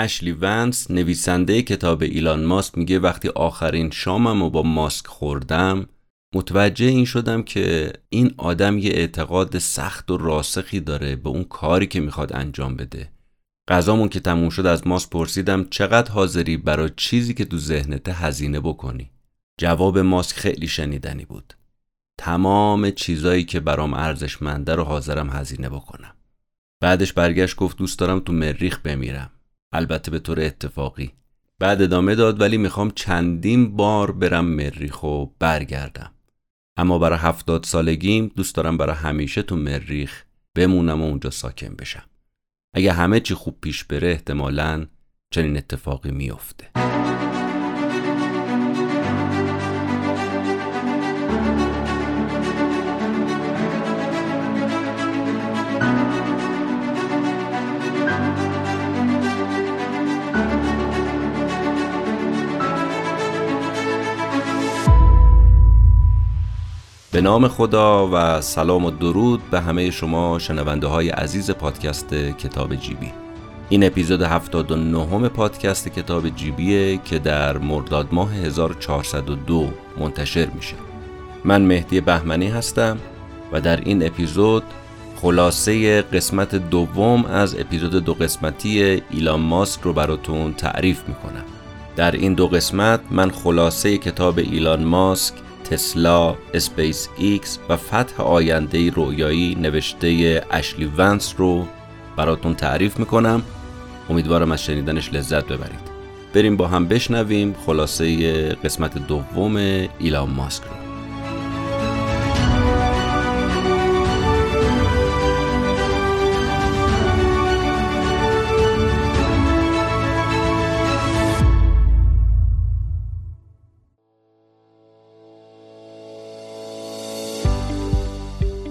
اشلی ونس نویسنده کتاب ایلان ماسک میگه وقتی آخرین شامم و با ماسک خوردم متوجه این شدم که این آدم یه اعتقاد سخت و راسخی داره به اون کاری که می‌خواد انجام بده. غذامون که تموم شد از ماسک پرسیدم چقدر حاضری برای چیزی که تو ذهنت هزینه بکنی؟ جواب ماسک خیلی شنیدنی بود. تمام چیزایی که برام ارزشمنده رو حاضرم هزینه بکنم. بعدش برگشت گفت دوست دارم تو مریخ بمیرم. البته به طور اتفاقی. بعد ادامه داد ولی می‌خوام چندین بار برم مریخ و برگردم. اما برای هفتاد سالگیم دوست دارم برای همیشه تو مریخ بمونم و اونجا ساکن بشم. اگه همه چی خوب پیش بره احتمالا چنین اتفاقی میافته. به نام خدا و سلام و درود به همه شما شنونده های عزیز پادکست کتاب جیبی. این اپیزود 79 پادکست کتاب جیبیه که در مرداد ماه 1402 منتشر میشه. من مهدی بهمنی هستم و در این اپیزود خلاصه قسمت دوم از اپیزود دو قسمتی ایلان ماسک رو براتون تعریف می‌کنم. در این دو قسمت من خلاصه کتاب ایلان ماسک تسلا، اسپیس ایکس و فتح آینده رویایی نوشته اشلی ونس رو براتون تعریف می‌کنم. امیدوارم از شنیدنش لذت ببرید. بریم با هم بشنویم خلاصه قسمت دوم ایلان ماسک رو.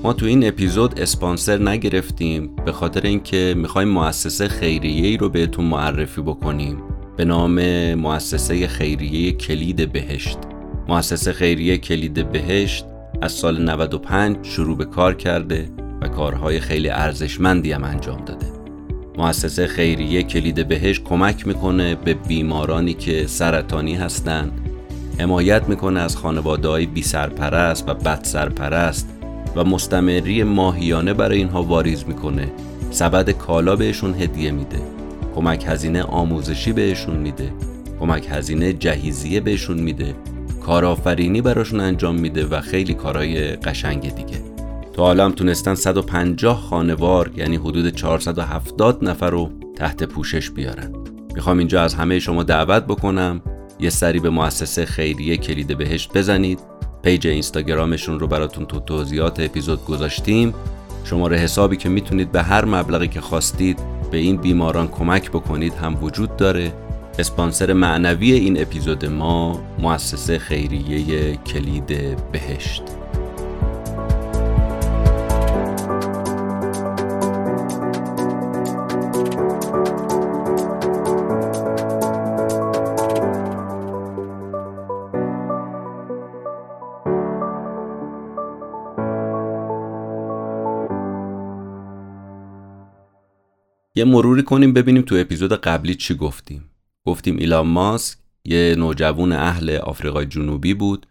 ما تو این اپیزود اسپانسر نگرفتیم به خاطر اینکه می‌خوایم مؤسسه خیریه رو بهتون معرفی بکنیم. به نام مؤسسه خیریه کلید بهشت. مؤسسه خیریه کلید بهشت از سال 95 شروع به کار کرده و کارهای خیلی ارزشمندی هم انجام داده. مؤسسه خیریه کلید بهشت کمک می‌کنه به بیمارانی که سرطانی هستند حمایت می‌کنه از خانواده های بی سرپرست و بد سرپرست و مستمری ماهیانه برای اینها واریز می‌کنه. سبد کالا بهشون هدیه میده. کمک هزینه آموزشی بهشون میده. کمک هزینه جهیزیه بهشون میده. کارآفرینی براشون انجام میده و خیلی کارهای قشنگ دیگه. تا حالا هم تونستن 150 خانوار یعنی حدود 470 نفر رو تحت پوشش بیارن. می‌خوام اینجا از همه شما دعوت بکنم. یه سری به مؤسسه خیریه کلید بهشت بزنید. پیج اینستاگرامشون رو براتون تو توضیحات اپیزود گذاشتیم. شماره حسابی که می‌تونید به هر مبلغی که خواستید به این بیماران کمک بکنید هم وجود داره. اسپانسر معنوی این اپیزود ما مؤسسه خیریه کلید بهشت. یه مروری کنیم ببینیم تو اپیزود قبلی چی گفتیم. گفتیم ایلان ماسک یه نوجوان اهل آفریقای جنوبی بود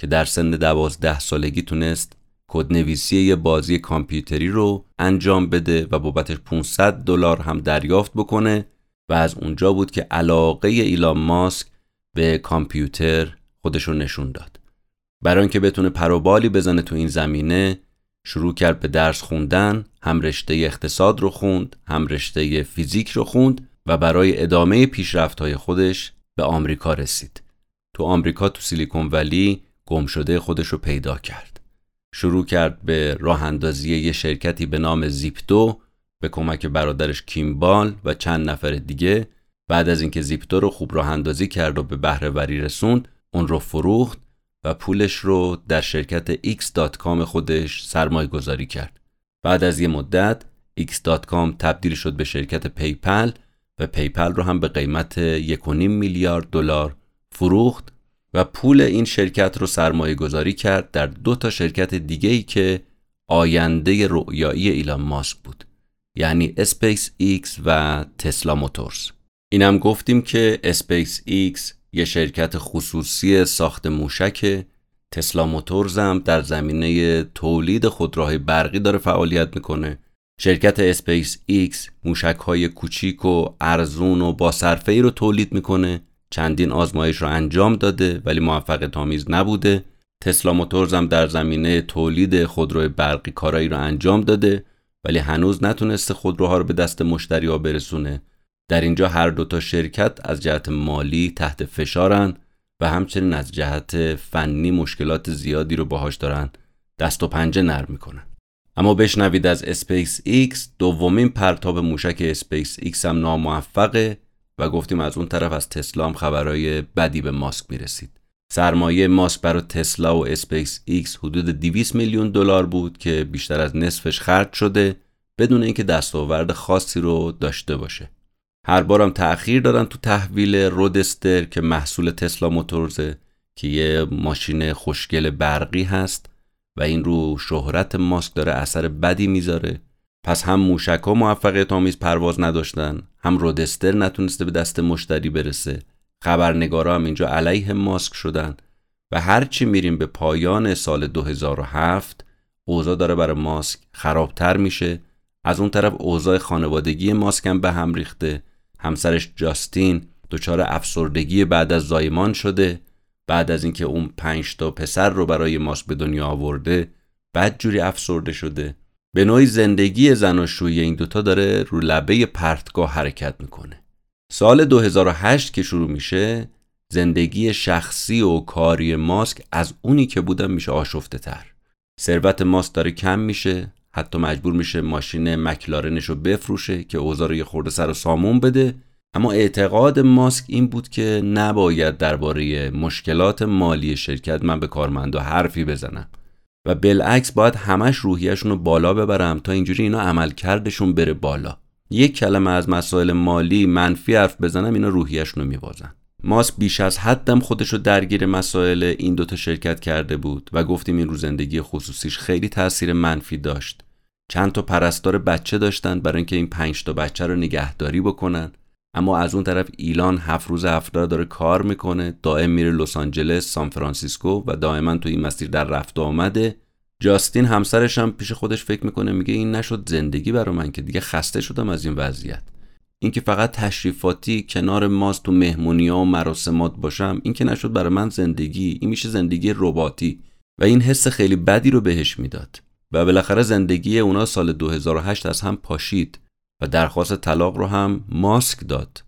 که در سن دوازده سالگی تونست کدنویسی یه بازی کامپیوتری رو انجام بده و بابتش 500 دلار هم دریافت بکنه و از اونجا بود که علاقه ایلان ماسک به کامپیوتر خودش رو نشون داد. برای اینکه بتونه پروبالی بزنه تو این زمینه شروع کرد به درس خوندن هم رشته اقتصاد رو خوند هم رشته فیزیک رو خوند و برای ادامه پیشرفت خودش به آمریکا رسید. تو آمریکا تو سیلیکون ولی گم شده خودش رو پیدا کرد. شروع کرد به راه اندازی یه شرکتی به نام زیپتو به کمک برادرش کیمبال و چند نفر دیگه. بعد از اینکه زیپتو رو خوب راه اندازی کرد و به بهره وری رسوند اون رو فروخت و پولش رو در شرکت x.com خودش سرمایه گذاری کرد. بعد از یه مدت x.com تبدیل شد به شرکت PayPal و PayPal رو هم به قیمت 1.5 میلیارد دلار فروخت و پول این شرکت رو سرمایه گذاری کرد در دو تا شرکت دیگه ای که آینده رؤیایی ایلان ماسک بود یعنی اسپیس ایکس و تسلا موتورز اینم گفتیم که اسپیس ایکس یه شرکت خصوصی ساخت موشک تسلا موتورز هم در زمینه تولید خودروهای برقی داره فعالیت می‌کنه. شرکت اسپیس ایکس موشک های کوچیک و ارزون و با صرفه ای رو تولید می‌کنه. چندین آزمایش رو انجام داده ولی موفقیت آمیز نبوده. تسلا موتورز هم در زمینه تولید خودروی برقی کارایی رو انجام داده ولی هنوز نتونسته خودروها رو به دست مشتری ها برسونه. در اینجا هر دوتا شرکت از جهت مالی تحت فشارن و همچنین از جهت فنی مشکلات زیادی رو باهاش دارن دست و پنجه نرم می‌کنن. اما بشنوید از اسپیس ایکس دومین پرتاب موشک اسپیس ایکس هم ناموفقه و گفتیم از اون طرف از تسلا هم خبرهای بدی به ماسک می‌رسید. سرمایه ماسک برای تسلا و اسپیس ایکس حدود 200 میلیون دلار بود که بیشتر از نصفش خرج شده بدون اینکه دستاورد خاصی رو داشته باشه. هر بارم تأخیر دادن تو تحویل رودستر که محصول تسلا موتورزه که یه ماشین خوشگل برقی هست و این رو شهرت ماسک داره اثر بدی می‌ذاره. پس هم موشک ها موفقیت آمیز پرواز نداشتن هم رودستر نتونسته به دست مشتری برسه. خبرنگارا هم اینجا علیه ماسک شدن و هرچی میریم به پایان سال 2007 اوضاع داره برای ماسک خرابتر میشه. از اون طرف اوضاع خانوادگی ماسک هم به هم ریخته. همسرش جاستین دچار افسردگی بعد از زایمان شده بعد از اینکه اون پنج تا پسر رو برای ماسک به دنیا آورده بعد جوری افسرده شده. به نوعی زندگی زناشویی این دوتا داره رو لبه پرتگاه حرکت می‌کنه. سال 2008 که شروع میشه زندگی شخصی و کاری ماسک از اونی که بودم میشه آشفته تر ثروت ماسک داره کم میشه. حتی مجبور میشه ماشین مکلارنش رو بفروشه که اوضاع رو یه خورده سر و سامون بده. اما اعتقاد ماسک این بود که نباید درباره مشکلات مالی شرکت من به کارمندا حرفی بزنم. و بالعکس باید همش روحیشون رو بالا ببرم تا اینجوری اینا عملکردشون بره بالا. یک کلمه از مسائل مالی منفی حرف بزنم اینا روحیشون رو میبازن. ماسک بیش از حدم خودش رو درگیر مسائل این دوتا شرکت کرده بود و گفتیم این رو زندگی خصوصیش خیلی تاثیر منفی داشت. چند تا پرستار بچه داشتن برای اینکه این پنج تا بچه رو نگهداری بکنن. اما از اون طرف ایلان هفت روز هفته داره کار می‌کنه. دائم میره لس آنجلس سان فرانسیسکو و دائما تو این مسیر در رفت آمده. جاستین همسرش هم پیش خودش فکر می‌کنه میگه این نشد زندگی برا من که دیگه خسته شدم از این وضعیت. اینکه فقط تشریفاتی کنار ماست تو مهمونی ها و مراسمات باشم این که نشد برای من زندگی این میشه زندگی رباتی و این حس خیلی بدی رو بهش می‌داد. و بالاخره زندگی اونا سال 2008 از هم پاشید و درخواست طلاق رو هم ماسک داد.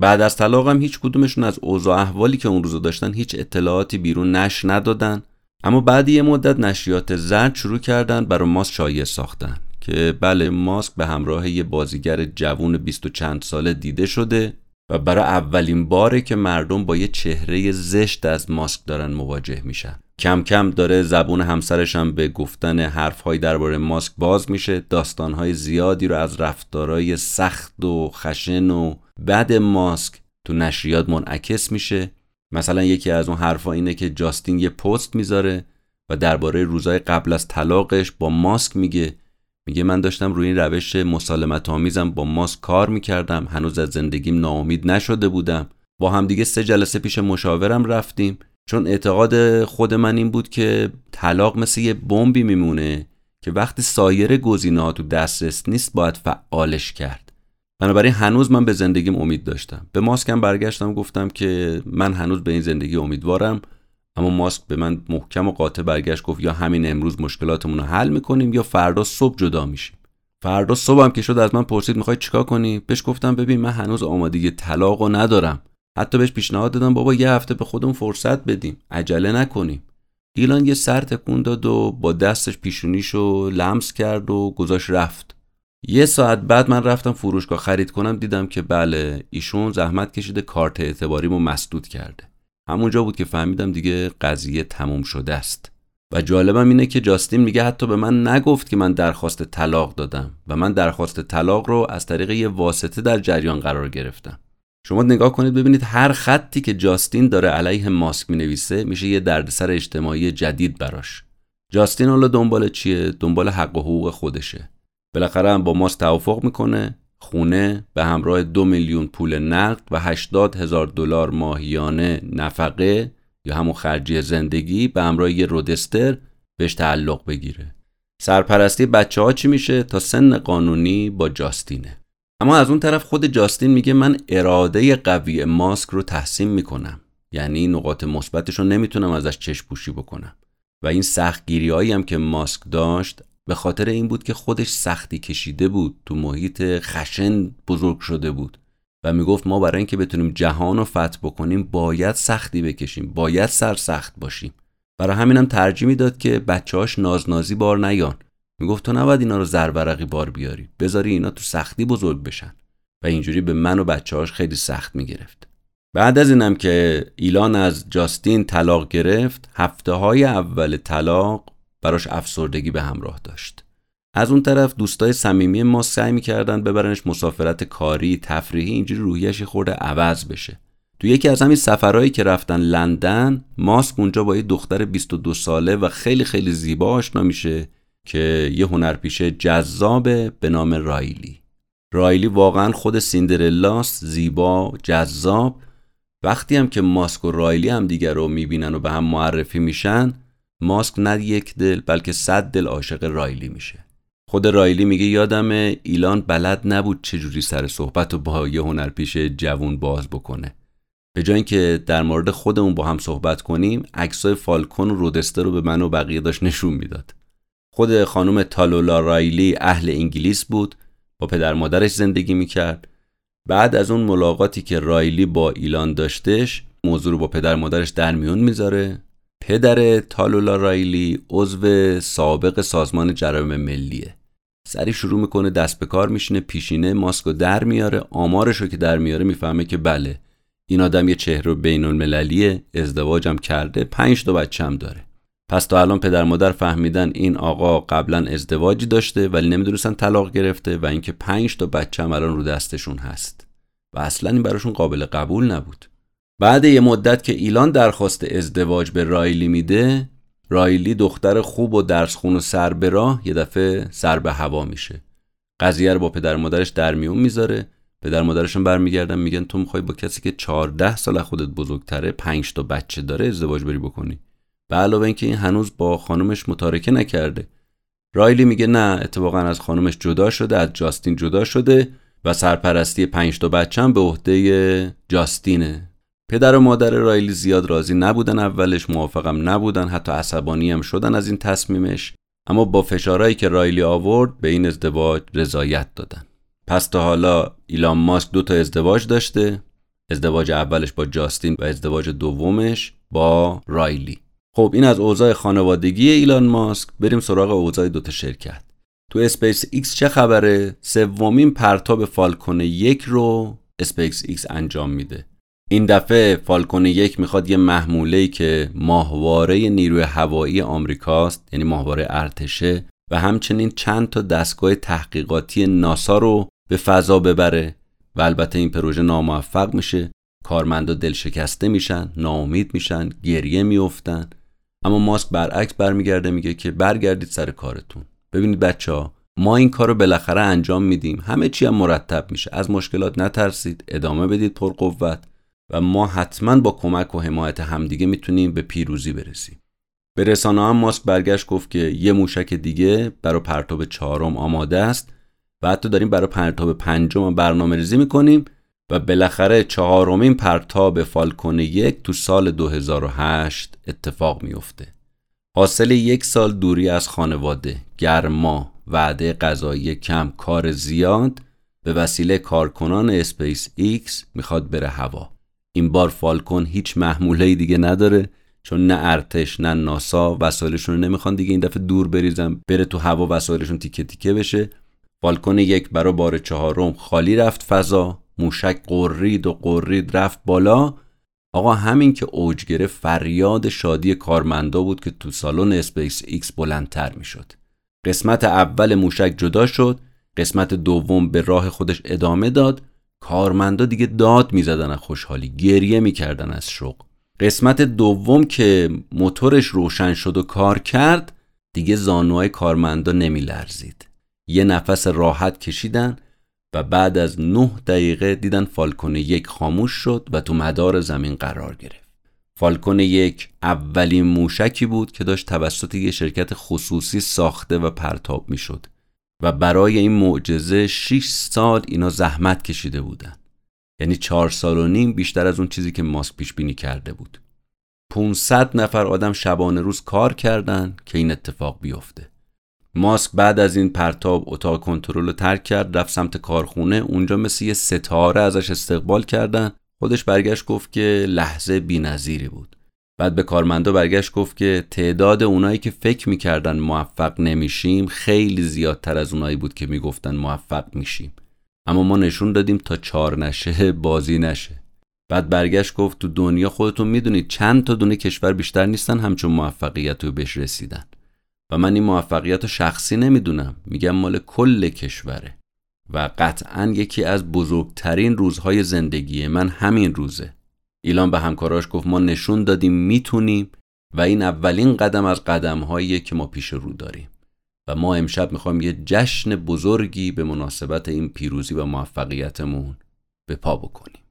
بعد از طلاق هم هیچ کدومشون از اوضاع احوالی که اون روزو داشتن هیچ اطلاعاتی بیرون نش ندادن. اما بعد یه مدت نشریات زرد شروع کردن برای ماسک شایعه ساختن که بله ماسک به همراه یه بازیگر جوون بیست و چند ساله دیده شده. و برای اولین باره که مردم با یه چهره زشت از ماسک دارن مواجه میشن. کم کم داره زبون همسرش هم به گفتن حرفهایی درباره ماسک باز میشه. داستانهای زیادی رو از رفتارهای سخت و خشن و بد ماسک تو نشریات منعکس میشه. مثلا یکی از اون حرفها اینه که جاستین یه پست می‌ذاره و درباره روزای قبل از طلاقش با ماسک میگه. میگه من داشتم روی این روش مسالمت آمیزم با ماسک کار می‌کردم. هنوز از زندگیم ناامید نشده بودم. با همدیگه سه جلسه پیش مشاورم رفتیم. چون اعتقاد خود من این بود که طلاق مثل یه بمبی میمونه که وقتی سایر گزینه تو دسترس نیست باید فعالش کرد. بنابراین هنوز من به زندگیم امید داشتم. به ماسکم برگشتم گفتم که من هنوز به این زندگی امیدوارم. اما ماسک به من محکم و قاطع برگشت گفت یا همین امروز مشکلاتمون رو حل می‌کنیم یا فردا صبح جدا میشیم. فردا صبح هم که شد از من پرسید می‌خوای چیکار کنی؟ بهش گفتم ببین من هنوز آمادگی طلاق و ندارم. حتی بهش پیشنهاد دادم بابا یه هفته به خودمون فرصت بدیم. عجله نکنیم. ایلان یه سر تکون داد و با دستش پیشونیشو لمس کرد و گذاشت رفت. یه ساعت بعد من رفتم فروشگاه خرید کنم دیدم که بله ایشون زحمت کشیده کارت اعتباریمو مسدود کرده. همونجا بود که فهمیدم دیگه قضیه تموم شده است. و جالبم اینه که جاستین میگه حتی به من نگفت که من درخواست طلاق دادم و من درخواست طلاق رو از طریق یه واسطه در جریان قرار گرفتم. شما نگاه کنید ببینید هر خطی که جاستین داره علیه ماسک می نویسه میشه یه دردسر اجتماعی جدید براش. جاستین حالا دنبال چیه؟ دنبال حق و حقوق خودشه. بالاخره هم با ماسک توافق می‌کنه. خونه به همراه دو میلیون پول نقد و 80 هزار دلار ماهیانه نفقه یا همون خرجی زندگی به همراه یه رودستر بهش تعلق بگیره. سرپرستی بچه ها چی میشه؟ تا سن قانونی با جاستینه. اما از اون طرف خود جاستین میگه من اراده قوی ماسک رو تحسین می‌کنم. یعنی نقاط مثبتش رو نمی‌تونم ازش چشم پوشی بکنم. و این هایی هم که ماسک داشت به خاطر این بود که خودش سختی کشیده بود تو محیط خشن بزرگ شده بود و می‌گفت ما برای اینکه بتونیم جهان رو فتح بکنیم باید سختی بکشیم باید سرسخت باشیم. برای همینم ترجیح می‌داد که بچه‌هاش نازنازی بار نیان. می‌گفت تو نباید اینا رو زرورقی بار بیاری بذاری اینا تو سختی بزرگ بشن. و اینجوری به من و بچه‌هاش خیلی سخت می‌گرفت. بعد از اینم که ایلان از جاستین طلاق گرفت هفته های اول طلاق براش افسردگی به همراه داشت. از اون طرف دوستای صمیمی ما سعی می‌کردن ببرنش مسافرت کاری تفریحی اینجوری روحیش خورده عوض بشه. تو یکی از همین سفرهایی که رفتن لندن ماسک اونجا با یه دختر 22 ساله و خیلی خیلی زیبا آشنا میشه که یه هنرپیشه جذابه به نام رایلی. رایلی واقعا خود سیندرلاست زیبا جذاب. وقتی هم که ماسک و رایلی هم دیگر رو می‌بینن و به هم معرفی میشن ماسک نه یک دل بلکه صد دل عاشق رایلی میشه. خود رایلی میگه یادم ایلان بلد نبود چجوری سر صحبت و با یه هنرپیش جوون باز بکنه. به جای اینکه در مورد خودمون با هم صحبت کنیم عکسای فالکون و رودستر رو به من و بقیه داشت نشون می‌داد. خود خانم تالولا رایلی اهل انگلیس بود با پدر مادرش زندگی می‌کرد. بعد از اون ملاقاتی که رایلی با ایلان داشتش موضوع رو با پدر مادرش در میون می‌ذاره. پدر تالولا رایلی عضو سابق سازمان جرایم ملیه. سری شروع می‌کنه دست به کار میشینه پیشینه ماسکو در میاره آمارش رو که در میاره می‌فهمه که بله این آدم یه چهره بین المللیه ازدواجم کرده پنج تا بچه هم داره. پس تا الان پدر مادر فهمیدن این آقا قبلا ازدواجی داشته ولی نمی‌دونستن طلاق گرفته و اینکه پنج تا بچه هم الان رو دستشون هست. و اصلا این براشون قابل قبول نبود. بعد یه مدت که ایلان درخواست ازدواج به رایلی میده رایلی دختر خوب و درس خون و سر به راه یه دفعه سر به هوا میشه. قضیه رو با پدر مادرش در میون می‌ذاره. پدر مادرشون برمیگردن میگن تو می‌خوای با کسی که 14 سال خودت بزرگتره 5 تا بچه داره ازدواج بری بکنی. به علاوه اینکه این هنوز با خانومش متارکه نکرده. رایلی میگه نه اتفاقا از خانومش جدا شده از جاستین جدا شده و سرپرستی پنج تا بچه هم به عهده جاستینه. پدر و مادر رایلی زیاد راضی نبودن اولش موافقم نبودن حتی عصبانی هم شدن از این تصمیمش. اما با فشارهایی که رایلی آورد به این ازدواج رضایت دادن. پس تا حالا ایلان ماسک دو تا ازدواج داشته. ازدواج اولش با جاستین و ازدواج دومش با رایلی. خب این از اوضاع خانوادگی ایلان ماسک. بریم سراغ اوضاع دوتا شرکت. تو اسپیس ایکس چه خبره؟ سومین پرتاب فالکون یک رو اسپیس ایکس انجام میده. این دفعه فالکون یک می‌خواد یه محموله که ماهواره نیروی هوایی آمریکاست یعنی ماهواره ارتشه و همچنین چند تا دستگاه تحقیقاتی ناسا رو به فضا ببره. و البته این پروژه ناموفق میشه کارمندا دل شکسته میشن ناامید میشن گریه میافتن. اما ماسک برعکس برمیگرده میگه که برگردید سر کارتون. ببینید بچه ها ما این کار رو بالاخره انجام میدیم. همه چی هم مرتب میشه. از مشکلات نترسید ادامه بدید پرقوت. و ما حتما با کمک و حمایت همدیگه می‌تونیم به پیروزی برسیم به رسانه هم ماسک برگشت گفت که یه موشک دیگه برای پرتاب چهارم آماده است و حتی داریم برای پرتاب پنجم برنامه ریزی می‌کنیم و بالاخره چهارمین پرتاب فالکون یک تو سال 2008 اتفاق میفته. حاصل یک سال دوری از خانواده، گرما، وعده غذایی کم، کار زیاد به وسیله کارکنان اسپیس ایکس می‌خواد بره هوا. این بار فالکون هیچ محموله دیگه نداره چون نه ارتش نه ناسا وسایلشون رو نمی‌خوان دیگه این دفعه دور بریزن بره تو هوا وسایلشون تیکه تیکه بشه. فالکون یک برای بار چهارم خالی رفت فضا موشک غرید و غرید رفت بالا. آقا همین که اوج گرفت فریاد شادی کارمندا بود که تو سالن اسپیس ایکس بلندتر می‌شد. قسمت اول موشک جدا شد قسمت دوم به راه خودش ادامه داد. کارمندا دیگه داد می‌زدن از خوشحالی گریه می‌کردن از شوق. قسمت دوم که موتورش روشن شد و کار کرد دیگه زانوهای کارمندا نمیلرزید. یه نفس راحت کشیدن و بعد از نه دقیقه دیدن فالکون یک خاموش شد و تو مدار زمین قرار گرفت. فالکون یک اولین موشکی بود که داشت توسط یک شرکت خصوصی ساخته و پرتاب می شد و برای این معجزه 6 سال اینا زحمت کشیده بودن. یعنی چهار سال و نیم بیشتر از اون چیزی که ماسک پیش بینی کرده بود. 500 نفر آدم شبانه روز کار کردن که این اتفاق بیفته. ماسک بعد از این پرتاب اتاق کنترل رو ترک کرد رفت سمت کارخونه اونجا مثل یه ستاره ازش استقبال کردن. خودش برگشت گفت که لحظه بی‌نظیری بود. بعد به کارمندا برگشت گفت که تعداد اونایی که فکر می‌کردن موفق نمیشیم خیلی زیادتر از اونایی بود که می‌گفتن موفق میشیم. اما ما نشون دادیم تا چار نشه بازی نشه. بعد برگشت گفت تو دنیا خودتون می‌دونید چند تا دونه کشور بیشتر نیستن همچون موفقیت رو بهش رسیدن. و من این موفقیت رو شخصی نمی‌دونم. میگم مال کل کشوره. و قطعا یکی از بزرگترین روزهای زندگی من همین روزه. ایلان به همکاراش گفت ما نشون دادیم می‌تونیم و این اولین قدم از قدمهایی که ما پیش رو داریم. و ما امشب می‌خوایم یه جشن بزرگی به مناسبت این پیروزی و موفقیتمون به پا بکنیم.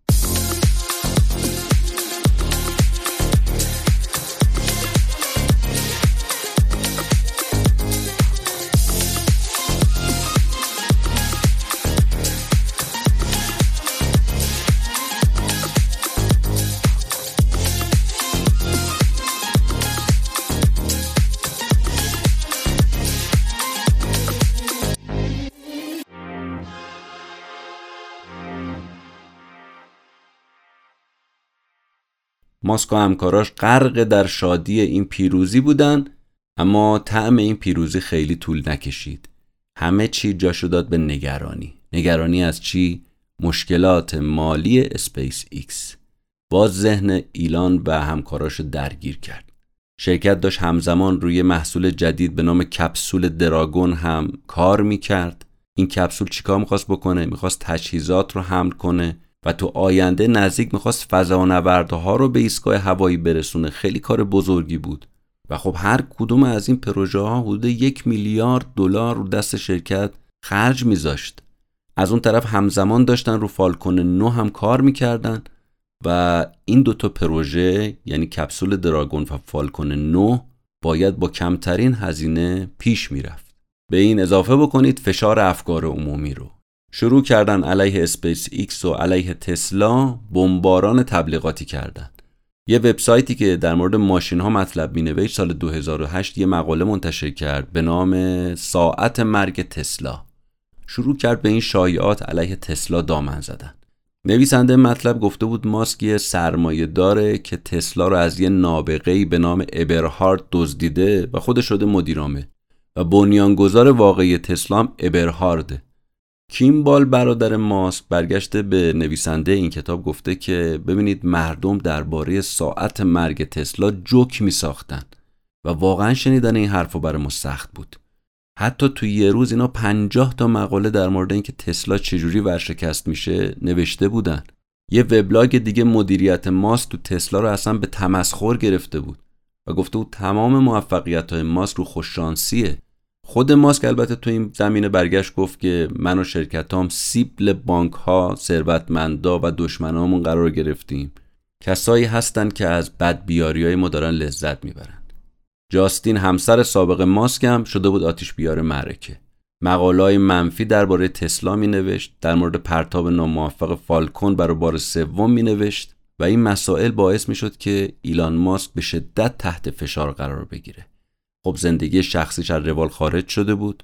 ماسک و همکاراش غرق در شادی این پیروزی بودن اما طعم این پیروزی خیلی طول نکشید. همه چی جاشو داد به نگرانی. نگرانی از چی؟ مشکلات مالی اسپیس ایکس. باز ذهن ایلان و همکاراش درگیر کرد. شرکت داشت همزمان روی محصول جدید به نام کپسول دراگون هم کار می‌کرد. این کپسول چیکار می‌خواست بکنه؟ می‌خواست تجهیزات رو حمل کنه. و تو آینده نزدیک می‌خواست فضانوردها رو به ایستگاه هوایی برسونه. خیلی کار بزرگی بود. و خب هر کدوم از این پروژه ها حدود یک میلیارد دلار رو دست شرکت خرج میذاشت. از اون طرف همزمان داشتن رو فالکون نو هم کار می‌کردن و این دوتا پروژه یعنی کپسول دراگون و فالکون نو باید با کمترین هزینه پیش می‌رفت. به این اضافه بکنید فشار افکار عمومی رو. شروع کردن علیه اسپیس ایکس و علیه تسلا بمباران تبلیغاتی کردن. یه وبسایتی که در مورد ماشین ها مطلب می نوشت سال 2008 یه مقاله منتشر کرد به نام ساعت مرگ تسلا. شروع کرد به این شایعات علیه تسلا دامن زدن. نویسنده مطلب گفته بود ماسک یه سرمایه داره که تسلا رو از یه نابغه‌ای به نام ابرهارد دزدیده و خودش شده مدیرعامل و بنیانگذار واقعی تسلا هم ابرهارده. کیمبال برادر ماسک برگشته به نویسنده این کتاب گفته که ببینید مردم درباره ساعت مرگ تسلا جوک می ساختن و واقعا شنیدن این حرفو برای ما سخت بود. حتی تو یه روز اینا پنجاه تا مقاله در مورد اینکه تسلا چجوری ورشکست میشه نوشته بودن. یه وبلاگ دیگه مدیریت ماسک تو تسلا رو اصلا به تمسخر گرفته بود و گفته بود تمام موفقیت های ماسک رو خوششانسیه. خود ماسک البته تو این زمینه برگشت گفت که من و شرکتام سیبل بانک ها ثروتمندا و دشمنامون قرار گرفتیم. کسایی هستند که از بدبیاری های ما دارن لذت می‌برند جاستین همسر سابق ماسک هم شده بود آتیش بیار معرکه مقالای منفی درباره تسلا می نوشت در مورد پرتاب ناموفق فالکون برای بار سوم می نوشت و این مسائل باعث می شد که ایلان ماسک به شدت تحت فشار قرار بگیره. خب زندگی شخصیش از روال خارج شده بود.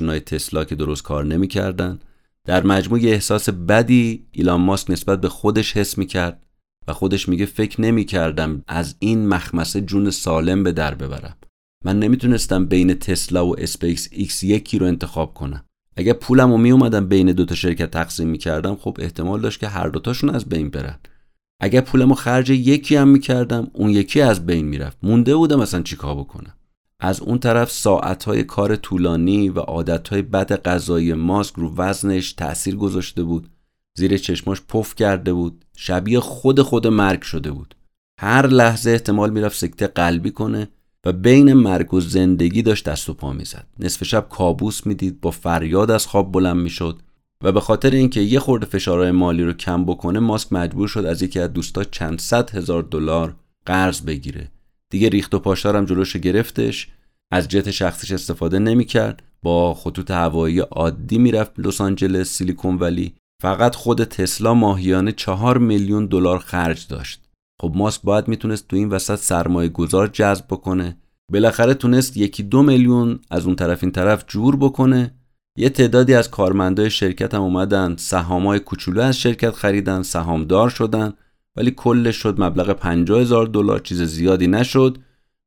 های تسلا که درست کار نمی‌کردن. در مجموع احساس بدی ایلان ماسک نسبت به خودش حس می‌کرد و خودش میگه فکر نمی‌کردم از این مخمصه جون سالم به در ببرم. من نمی‌تونستم بین تسلا و اسپیس ایکس یکی رو انتخاب کنم. اگر پولم و می اومدم بین دوتا شرکت تقسیم می‌کردم خب احتمال داشت که هر دوتاشون از بین برن. اگر پولم رو خرج یکی هم می‌کردم اون یکی از بین می‌رفت. مونده بودم اصلا چیکار بکنم. از اون طرف ساعتهای کار طولانی و عادتهای بد غذایی ماسک رو وزنش تأثیر گذاشته بود. زیر چشماش پف کرده بود. شبیه خود خود مرگ شده بود. هر لحظه احتمال می‌رفت سکته قلبی کنه و بین مرگ و زندگی داشت دست و پا می‌زد. نصف شب کابوس می‌دید با فریاد از خواب بلند می‌شد و به خاطر اینکه یه خورده فشارهای مالی رو کم بکنه ماسک مجبور شد از یکی از دوستا چند صد هزار دلار قرض بگیره. دیگه ریخت و پاشار هم جلوش گرفتش. از جت شخصیش استفاده نمی‌کرد. با خطوط هوایی عادی می‌رفت لس آنجلس سیلیکون ولی. فقط خود تسلا ماهیانه چهار میلیون دلار خرج داشت. خب ماسک باید می‌تونست تو این وسط سرمایه گذار جذب بکنه. بالاخره تونست یکی دو میلیون از اون طرف این طرف جور بکنه. یه تعدادی از کارمندای شرکت هم اومدن. سهامای کوچولو از شرکت خریدن سهامدار شدن. ولی کلش شد مبلغ 50 هزار دلار چیز زیادی نشد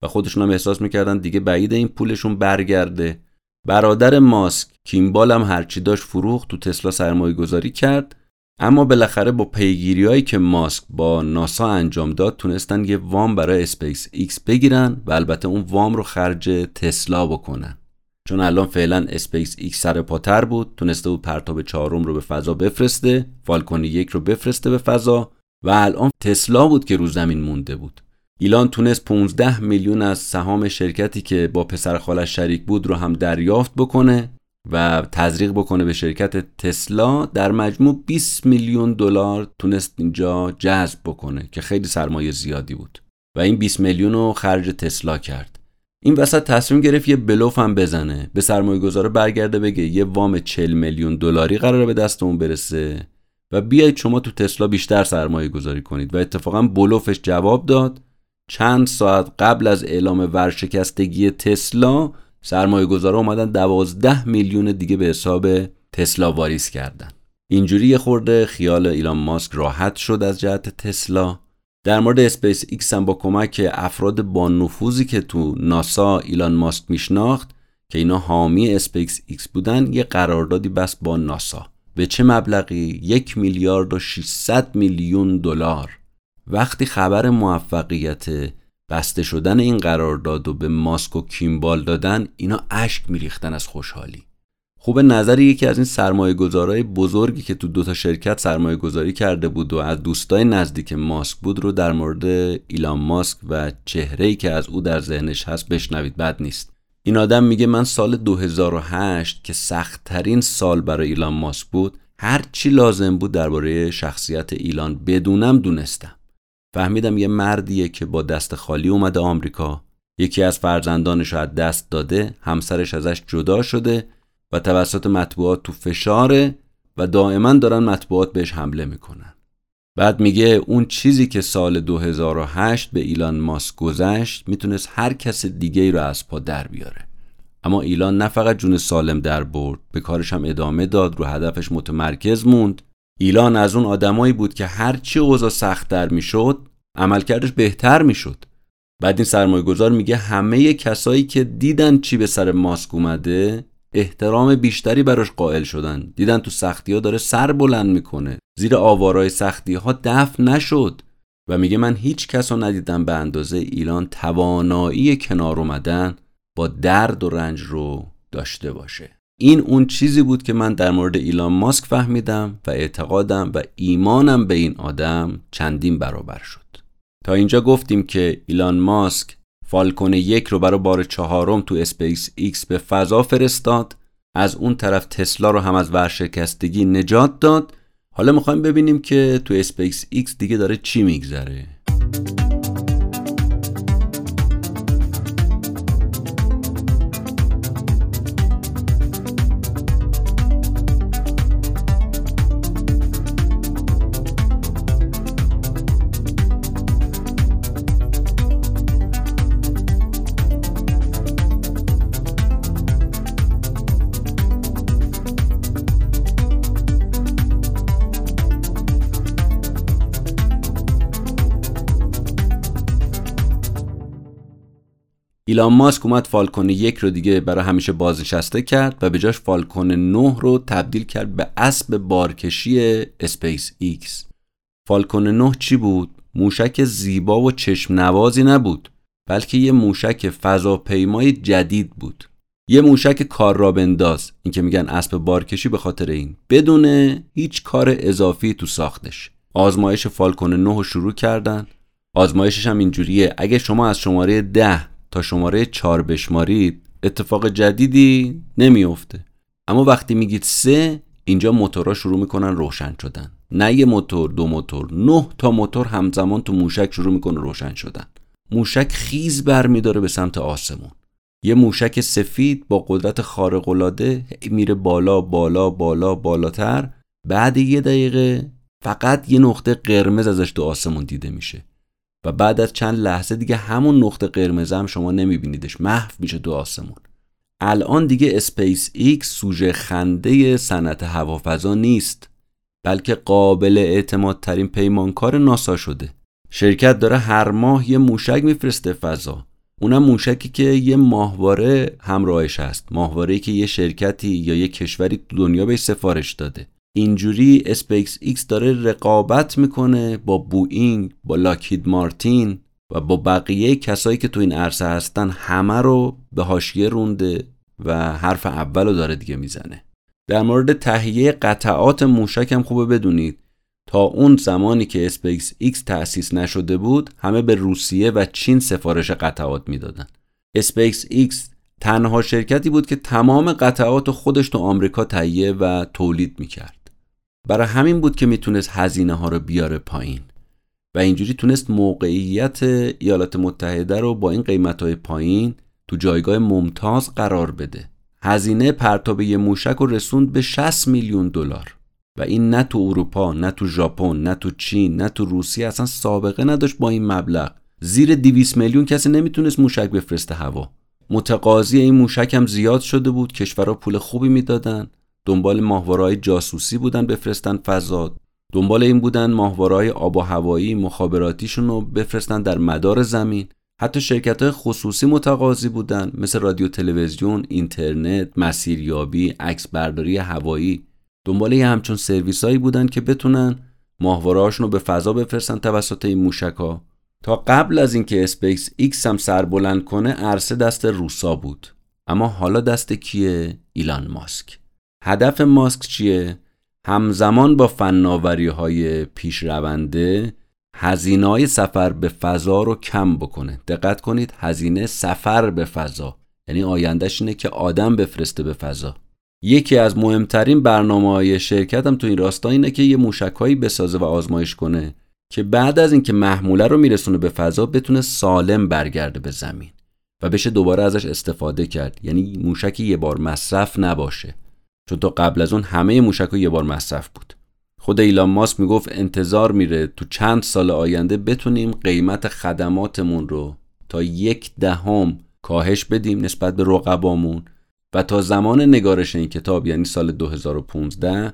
و خودشون هم احساس می‌کردن دیگه بعید این پولشون برگرده. برادر ماسک کیمبال هم هرچی داشت فروخت تو تسلا سرمایه گذاری کرد. اما بالاخره با پیگیری هایی که ماسک با ناسا انجام داد تونستن یه وام برای اسپیس ایکس بگیرن و البته اون وام رو خرج تسلا بکنن. چون الان فعلا اسپیس ایکس سر پاتر بود تونسته بود پرتاب چهارم رو به فضا بفرسته فالکون یک رو بفرسته به فضا و الان تسلا بود که رو زمین مونده بود. ایلان تونست 15 میلیون از سهام شرکتی که با پسر خالش شریک بود رو هم دریافت بکنه و تزریق بکنه به شرکت تسلا. در مجموع 20 میلیون دلار تونست اینجا جذب بکنه که خیلی سرمایه زیادی بود. و این 20 میلیون رو خرج تسلا کرد. این وسط تصمیم گرفت یه بلوف هم بزنه. به سرمایه گذاره برگرده بگه یه وام 40 میلیون دلاری قراره به دستمون برسه. و بیایید شما تو تسلا بیشتر سرمایه گذاری کنید. و اتفاقا بلوفش جواب داد. چند ساعت قبل از اعلام ورشکستگی تسلا سرمایه گذاره اومدن دوازده میلیون دیگه به حساب تسلا واریز کردن. اینجوری یه خورده خیال ایلان ماسک راحت شد از جهت تسلا. در مورد اسپیس ایکس هم با کمک افراد با نفوذی که تو ناسا ایلان ماسک میشناخت که اینا حامی اسپیس ایکس بودن یه قراردادی بست با ناسا. به چه مبلغی؟ یک میلیارد و 600 میلیون دلار. وقتی خبر موفقیت بسته شدن این قرارداد و به ماسک و کیمبال دادن اینا اشک میریختن از خوشحالی. خوب نظر یکی از این سرمایه گذارای بزرگی که تو دوتا شرکت سرمایه گذاری کرده بود و از دوستای نزدیک ماسک بود رو در مورد ایلان ماسک و چهره که از او در ذهنش هست بشنوید. بد نیست. این آدم میگه من سال 2008 که سختترین سال برای ایلان ماسک بود هر چی لازم بود درباره شخصیت ایلان بدونم دونستم. فهمیدم یه مردیه که با دست خالی اومده آمریکا. یکی از فرزندانش از دست داده همسرش ازش جدا شده و توسط مطبوعات تو فشاره و دائما دارن مطبوعات بهش حمله می‌کنن. بعد میگه اون چیزی که سال 2008 به ایلان ماسک گذشت می‌تونست هر کس دیگه ای رو از پا در بیاره. اما ایلان نه فقط جون سالم در برد به کارش هم ادامه داد رو هدفش متمرکز موند. ایلان از اون آدمایی بود که هرچی اوضاع سختتر می‌شد عملکردش بهتر می‌شد. بعد این سرمایه گذار میگه همه کسایی که دیدن چی به سر ماسک اومده احترام بیشتری براش قائل شدن. دیدن تو سختی ها داره سر بلند می‌کنه. زیر آوارای سختی ها دفن نشد. و میگه من هیچ کس رو ندیدم به اندازه ایلان توانایی کنار اومدن با درد و رنج رو داشته باشه. این اون چیزی بود که من در مورد ایلان ماسک فهمیدم و اعتقادم و ایمانم به این آدم چندین برابر شد. تا اینجا گفتیم که ایلان ماسک فالکون یک رو برای بار چهارم تو اسپیس ایکس به فضا فرستاد. از اون طرف تسلا رو هم از ورشکستگی نجات داد. حالا می‌خوایم ببینیم که تو اسپیس ایکس دیگه داره چی میگذره. ایلان ماسک اومد فالکون یک رو دیگه برای همیشه بازنشسته کرد و به جاش فالکون 9 رو تبدیل کرد به اسب بارکشی اسپیس ایکس. فالکون 9 چی بود؟ موشک زیبا و چشم نوازی نبود بلکه یه موشک فضاپیمای جدید بود. یه موشک کار راه بنداز این که میگن اسب بارکشی به خاطر این. بدون هیچ کار اضافی تو ساختش. آزمایش فالکون 9 رو شروع کردن. آزمایشش هم اینجوریه. اگه شما از شماره ده تا شماره چهار بشمارید اتفاق جدیدی نمیافته. اما وقتی میگید سه اینجا موتورها شروع می‌کنن روشن شدن. نه یه موتور دو موتور نه تا موتور همزمان تو موشک شروع می‌کنه روشن شدن. موشک خیز برمیداره به سمت آسمون. یه موشک سفید با قدرت خارق العاده میره بالا بالا بالا بالاتر. بعد یه دقیقه فقط یه نقطه قرمز ازش تو آسمون دیده میشه. و بعد از چند لحظه دیگه همون نقطه قرمز هم شما نمیبینیدش. محو میشه تو آسمون. الان دیگه اسپیس ایکس سوژه خنده صنعت هوافضا نیست بلکه قابل اعتماد ترین پیمانکار ناسا شده. شرکت داره هر ماه یه موشک میفرسته فضا. اونم موشکی که یه ماهواره همراهش هست. ماهواره که یه شرکتی یا یه کشوری دنیا بهش سفارش داده. اینجوری اسپیس ایکس داره رقابت می‌کنه با بوئینگ با لاکهید مارتین و با بقیه کسایی که تو این عرصه هستن همه رو به حاشیه رونده و حرف اول رو داره دیگه می‌زنه. در مورد تهیه قطعات موشک هم خوبه بدونید. تا اون زمانی که اسپیس ایکس تأسیس نشده بود همه به روسیه و چین سفارش قطعات می‌دادن. اسپیس ایکس تنها شرکتی بود که تمام قطعات خودش تو آمریکا تهیه و تولید می‌کرد. برای همین بود که می‌تونست هزینه ها رو بیاره پایین. و اینجوری تونست موقعیت ایالات متحده رو با این قیمت های پایین تو جایگاه ممتاز قرار بده. هزینه پرتاب یه موشک رو رسوند به 60 میلیون دلار. و این نه تو اروپا نه تو ژاپن نه تو چین نه تو روسیه اصلا سابقه نداشت با این مبلغ. زیر 200 میلیون کسی نمی‌تونست موشک بفرسته هوا. متقاضی این موشک هم زیاد شده بود. کشورها پول خوبی می‌دادن. دنبال ماهواره‌های جاسوسی بودن بفرستن فضا دنبال این بودن ماهواره‌های آب و هوایی مخابراتیشون رو بفرستن در مدار زمین. حتی شرکت های خصوصی متقاضی بودن مثل رادیو تلویزیون، اینترنت، مسیریابی، عکس برداری هوایی. دنبال یه همچون سرویس هایی بودن که بتونن ماهواره‌هاشون رو به فضا بفرستن توسط این موشک ها تا قبل از اینکه اسپیس ایکس هم سر بلند کنه عرصه دست روسا بود. اما حالا دست کیه؟ ایلان ماسک. هدف ماسک چیه؟ همزمان با فناوری های پیشرونده هزینه سفر به فضا رو کم بکنه. دقت کنید هزینه سفر به فضا. یعنی آیندهش اینه که آدم بفرسته به فضا. یکی از مهمترین برنامه های شرکت هم تو این راستا اینه که یه موشکهایی بسازه و آزمایش کنه که بعد از اینکه محموله رو میرسونه به فضا بتونه سالم برگرده به زمین و بشه دوباره ازش استفاده کرد. یعنی موشک یه بار مصرف نباشه. چون تا قبل از اون همه موشک یه بار مصرف بود خود ایلان ماسک می‌گفت انتظار میره تو چند سال آینده بتونیم قیمت خدماتمون رو تا یک دهم کاهش بدیم نسبت به رقبامون و تا زمان نگارش این کتاب یعنی سال 2015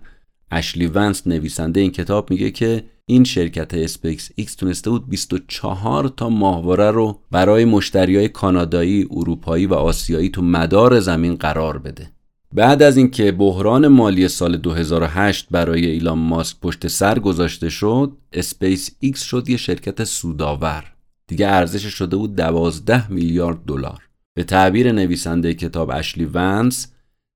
اشلی ونس نویسنده این کتاب میگه که این شرکت اسپیس ایکس تونسته بود 24 تا ماهواره رو برای مشتریای کانادایی، اروپایی و آسیایی تو مدار زمین قرار بده. بعد از اینکه بحران مالی سال 2008 برای ایلان ماسک پشت سر گذاشته شد، اسپیس ایکس شد یه شرکت سودآور. دیگه ارزشش شده بود 12 میلیارد دلار. به تعبیر نویسنده کتاب اشلی ونس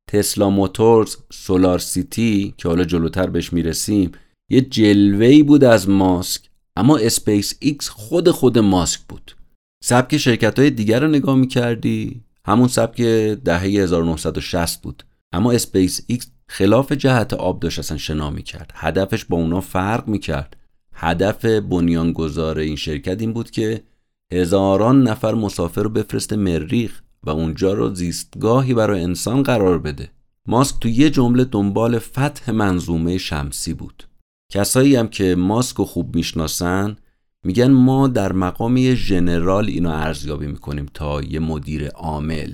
تسلا موتورز سولار سیتی که حالا جلوتر بهش می‌رسیم یه جلوه‌ای بود از ماسک اما اسپیس ایکس خود خود ماسک بود سبک شرکت های دیگر رو نگاه می‌کردی همون سبک دهه 1960 بود. اما اسپیس ایکس خلاف جهت آب داشت اصلا شنا می‌کرد. هدفش با اونا فرق می‌کرد. هدف بنیانگذار این شرکت این بود که هزاران نفر مسافر رو بفرسته مریخ و اونجا رو زیستگاهی برای انسان قرار بده. ماسک تو یه جمله دنبال فتح منظومه شمسی بود. کسایی هم که ماسک رو خوب می‌شناسن میگن ما در مقام یه ژنرال اینو ارزیابی می‌کنیم تا یه مدیر عامل.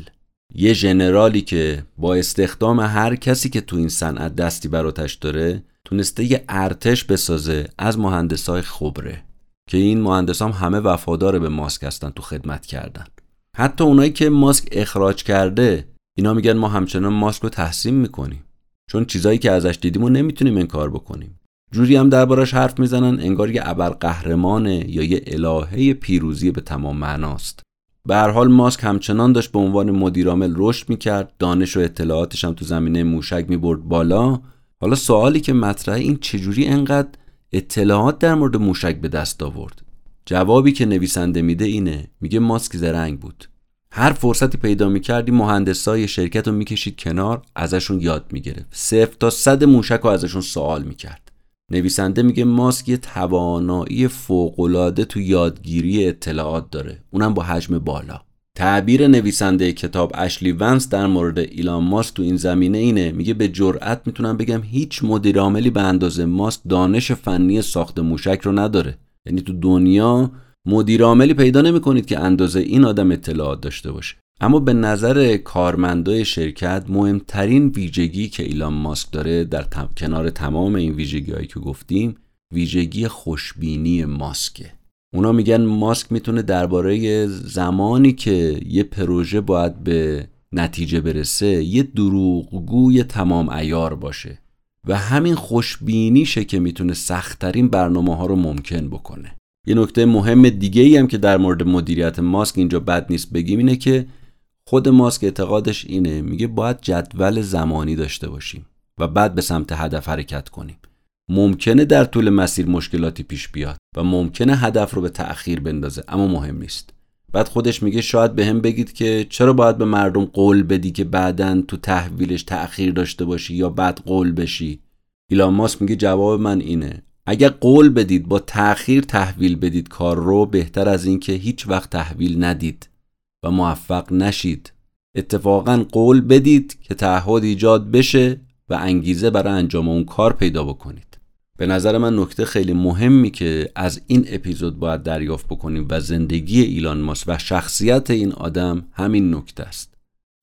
یه ژنرالی که با استخدام هر کسی که تو این صنعت دستی براتش داره تونسته یه ارتش بسازه از مهندسای خبره که این مهندس هم همه وفادار به ماسک هستن تو خدمت کردن. حتی اونایی که ماسک اخراج کرده اینا میگن ما همچنان ماسک رو تحسین می‌کنیم. چون چیزایی که ازش دیدیم و نمی‌تونیم انکار بکنیم. جوری هم دربارش حرف می‌زنن انگار یه ابرقهرمانه یا یه الهه پیروزی به تمام معناست. به هر حال ماسک همچنان داشت به عنوان مدیرعامل رشد می‌کرد دانش و اطلاعاتش هم تو زمینه موشک می‌برد بالا. حالا سوالی که مطرحه این چجوری انقدر اطلاعات در مورد موشک به دست آورد؟ جوابی که نویسنده میده اینه میگه ماسک زرنگ بود. هر فرصتی پیدا می‌کردی مهندسای شرکت رو می‌کشید کنار ازشون یاد می‌گرفت. صفر تا صد موشک رو ازشون سوال می‌کرد. نویسنده میگه ماسک یه توانایی فوقالعاده تو یادگیری اطلاعات داره. اونم با حجم بالا. تعبیر نویسنده کتاب اشلی ونس در مورد ایلان ماسک تو این زمینه اینه. میگه به جرأت می‌تونم بگم هیچ مدیر عاملی به اندازه ماسک دانش فنی ساخت موشک رو نداره. یعنی تو دنیا مدیر عاملی پیدا نمی‌کنید که اندازه این آدم اطلاعات داشته باشه. اما به نظر کارمندای شرکت مهمترین ویژگی که ایلان ماسک داره در کنار تمام این ویژگی هایی که گفتیم ویژگی خوشبینی ماسکه. اونا میگن ماسک می‌تونه درباره زمانی که یه پروژه باید به نتیجه برسه یه دروغگوی تمام ایار باشه و همین خوشبینیشه که می‌تونه سختترین برنامه ها رو ممکن بکنه. یه نکته مهم دیگه ای هم که در مورد مدیریت ماسک اینجا بد نیست بگیم اینه که خود ماسک اعتقادش اینه میگه باید جدول زمانی داشته باشیم و بعد به سمت هدف حرکت کنیم. ممکنه در طول مسیر مشکلاتی پیش بیاد و ممکنه هدف رو به تأخیر بندازه اما مهم نیست. بعد خودش میگه شاید به هم بگید که چرا باید به مردم قول بدی که بعدا تو تحویلش تأخیر داشته باشی یا بعد قول بشی؟ ایلان ماسک میگه جواب من اینه. اگر قول بدید با تأخیر تحویل بدید کار رو بهتر از اینکه هیچ وقت تحویل ندید. و موفق نشید. اتفاقا قول بدید که تعهد ایجاد بشه و انگیزه برای انجام اون کار پیدا بکنید. به نظر من نکته خیلی مهمی که از این اپیزود باید دریافت بکنیم و زندگی ایلان ماس و شخصیت این آدم همین نکته است.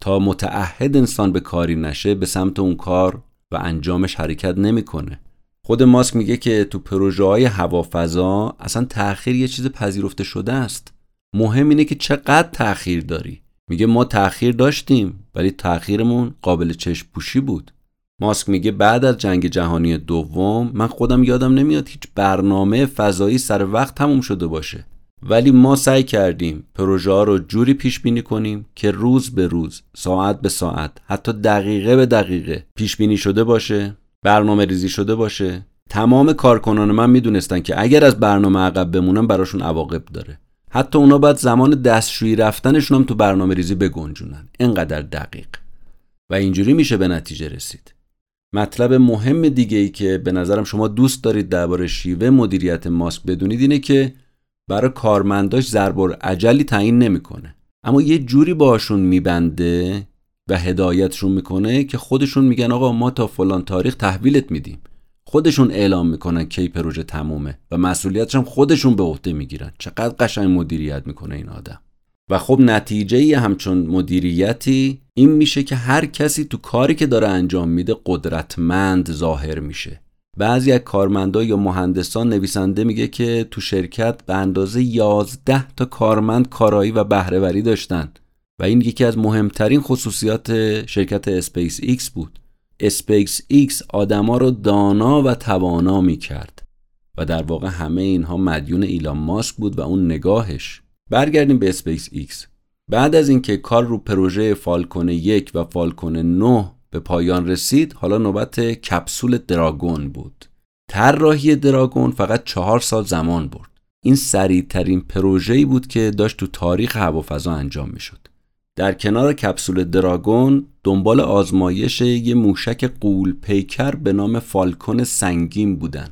تا متعهد انسان به کاری نشه به سمت اون کار و انجامش حرکت نمی‌کنه. خود ماسک میگه که تو پروژه های هوافضا اصلا تأخیر یه چیز پذیرفته شده است. مهم اینه که چقدر تأخیر داری. میگه ما تأخیر داشتیم ولی تأخیرمون قابل چشم پوشی بود. ماسک میگه بعد از جنگ جهانی دوم من خودم یادم نمیاد هیچ برنامه فضایی سر وقت تموم شده باشه. ولی ما سعی کردیم پروژه ها رو جوری پیش بینی کنیم که روز به روز ساعت به ساعت حتی دقیقه به دقیقه پیش بینی شده باشه برنامه ریزی شده باشه. تمام کارکنان من می‌دونستن که اگر از برنامه عقب بمونن براشون عواقب داره. حتی اونا باید زمان دستشویی رفتنشون هم تو برنامه ریزی بگنجونن. اینقدر دقیق. و اینجوری میشه به نتیجه رسید. مطلب مهم دیگه ای که به نظرم شما دوست دارید درباره شیوه مدیریت ماسک بدونید اینه که برای کارمنداش ضرب عجلی تعیین نمی‌کنه. اما یه جوری باشون میبنده و هدایتشون می‌کنه که خودشون میگن آقا ما تا فلان تاریخ تحویلت میدیم. خودشون اعلام می‌کنن کی پروژه تمومه و مسئولیتش هم خودشون به عهده می‌گیرن. چقدر قشنگ مدیریت می‌کنه این آدم. و خب نتیجه‌ی همچون مدیریتی این میشه که هر کسی تو کاری که داره انجام میده قدرتمند ظاهر میشه. بعضی از کارمندا یا مهندسان نویسنده میگه که تو شرکت به اندازه 11 تا کارمند کارایی و بهره‌وری داشتن. و این یکی از مهمترین خصوصیات شرکت اسپیس ایکس بود. اسپیس ایکس آدما رو دانا و توانا می کرد و در واقع همه اینها مدیون ایلان ماسک بود و اون نگاهش. برگردیم به اسپیس ایکس بعد از اینکه کار رو پروژه فالکون یک و فالکون 9 به پایان رسید حالا نوبت کپسول دراگون بود. طراحی دراگون فقط چهار سال زمان برد. این سریعترین پروژه‌ای بود که داشت تو تاریخ هوافضا انجام می‌شد. در کنار کپسول دراگون دنبال آزمایش یه موشک غول پیکر به نام فالکون سنگین بودن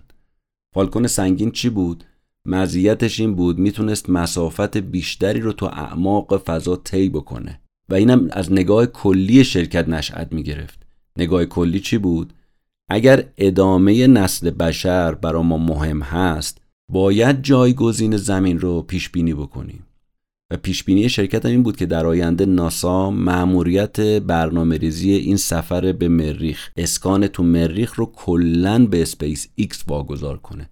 فالکون سنگین چی بود؟ مزیتش این بود می‌تونست مسافت بیشتری رو تو اعماق فضا طی بکنه و اینم از نگاه کلی شرکت نشأت می‌گرفت نگاه کلی چی بود؟ اگر ادامه نسل بشر برا ما مهم هست باید جایگزین زمین رو پیش بینی بکنیم و پیشبینی شرکت هم این بود که در آینده ناسا مأموریت برنامه ریزی این سفر به مریخ اسکان تو مریخ رو کلا به اسپیس ایکس واگذار کنه.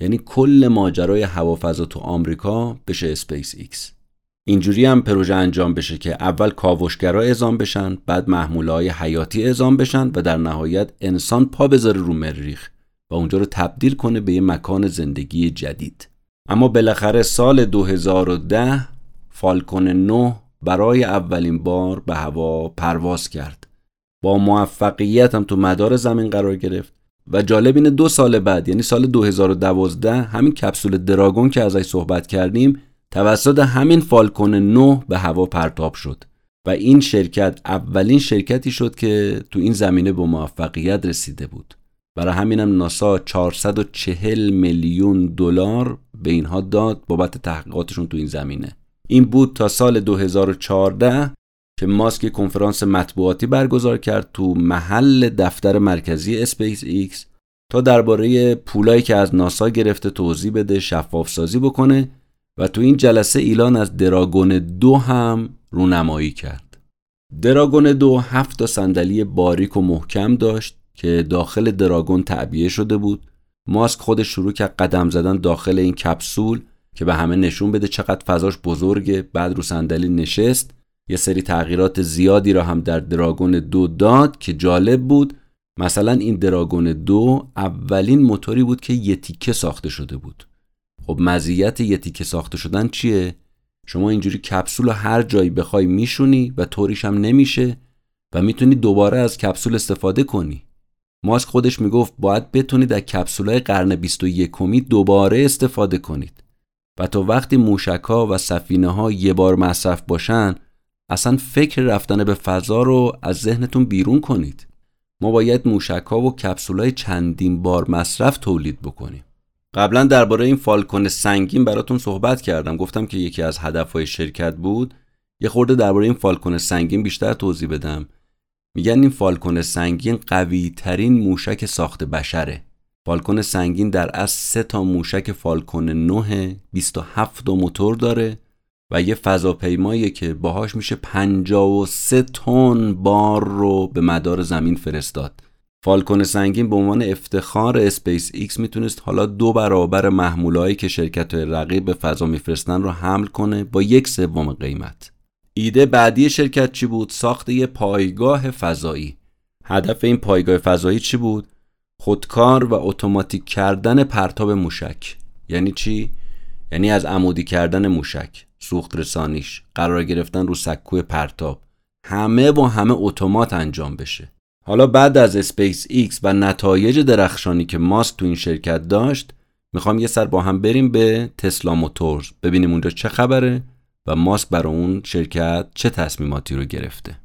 یعنی کل ماجرای هوافضا تو آمریکا بشه اسپیس ایکس. اینجوری هم پروژه انجام بشه که اول کاوشگرا اعزام بشن بعد محموله های حیاتی اعزام بشن و در نهایت انسان پا بذاره رو مریخ و اونجا رو تبدیل کنه به یه مکان زندگی جدید. اما بالاخره سال 2010 فالکون 9 برای اولین بار به هوا پرواز کرد. با موفقیت هم تو مدار زمین قرار گرفت و جالب اینه دو سال بعد یعنی سال 2012 همین کپسول دراگون که ازش صحبت کردیم توسط همین فالکون 9 به هوا پرتاب شد و این شرکت اولین شرکتی شد که تو این زمینه به موفقیت رسیده بود. برای همینم ناسا 440 میلیون دلار به اینها داد بابت تحقیقاتشون تو این زمینه. این بود تا سال 2014 که ماسک کنفرانس مطبوعاتی برگزار کرد تو محل دفتر مرکزی اسپیس ایکس تا درباره پولایی که از ناسا گرفته توضیح بده شفاف سازی بکنه و تو این جلسه ایلان از دراگون دو هم رونمایی کرد. دراگون دو هفت تا صندلی باریک و محکم داشت که داخل دراگون تعبیه شده بود. ماسک خودش شروع کرد قدم زدن داخل این کپسول که به همه نشون بده چقدر فضاش بزرگه. بعد رو صندلی نشست. یه سری تغییرات زیادی را هم در دراگون دو داد که جالب بود. مثلا این دراگون دو اولین موتوری بود که یه تیکه ساخته شده بود. خب مزیت یه تیکه ساخته شدن چیه؟ شما اینجوری کپسول رو هر جایی بخوای میشونی و طوریش هم نمیشه و می‌تونی دوباره از کپسول استفاده کنی. ماسک خودش می‌گفت باید بتونید از کپسولای قرن 21 دوباره استفاده کنید. و تا وقتی موشک ها و سفینه ها یه بار مصرف باشن اصلا فکر رفتن به فضا رو از ذهنتون بیرون کنید. ما باید موشک ها و کپسول های چندین بار مصرف تولید بکنیم. قبلا درباره این فالکون سنگین براتون صحبت کردم. گفتم که یکی از هدفهای شرکت بود. یه خورده درباره این فالکون سنگین بیشتر توضیح بدم. میگن این فالکون سنگین قوی ترین موشک ساخت بشره. فالکون سنگین در اصل سه تا موشک فالکون 9 27 تا موتور داره و یه فضاپیمایی که باهاش میشه 53 تن بار رو به مدار زمین فرستاد. فالکون سنگین به عنوان افتخار اسپیس ایکس می‌تونست حالا دو برابر محموله‌هایی که شرکت رقیب به فضا میفرستن رو حمل کنه با یک سوم قیمت. ایده بعدی شرکت چی بود؟ ساخت یه پایگاه فضایی. هدف این پایگاه فضایی چی بود؟ خودکار و اتوماتیک کردن پرتاب موشک. یعنی چی؟ یعنی از عمودی کردن موشک سوخت رسانیش قرار گرفتن رو سکوی پرتاب. همه و همه اتومات انجام بشه. حالا بعد از اسپیس ایکس و نتایج درخشانی که ماسک تو این شرکت داشت می‌خوام یه سر با هم بریم به تسلا موتورز. ببینیم اونجا چه خبره و ماسک برای اون شرکت چه تصمیماتی رو گرفته.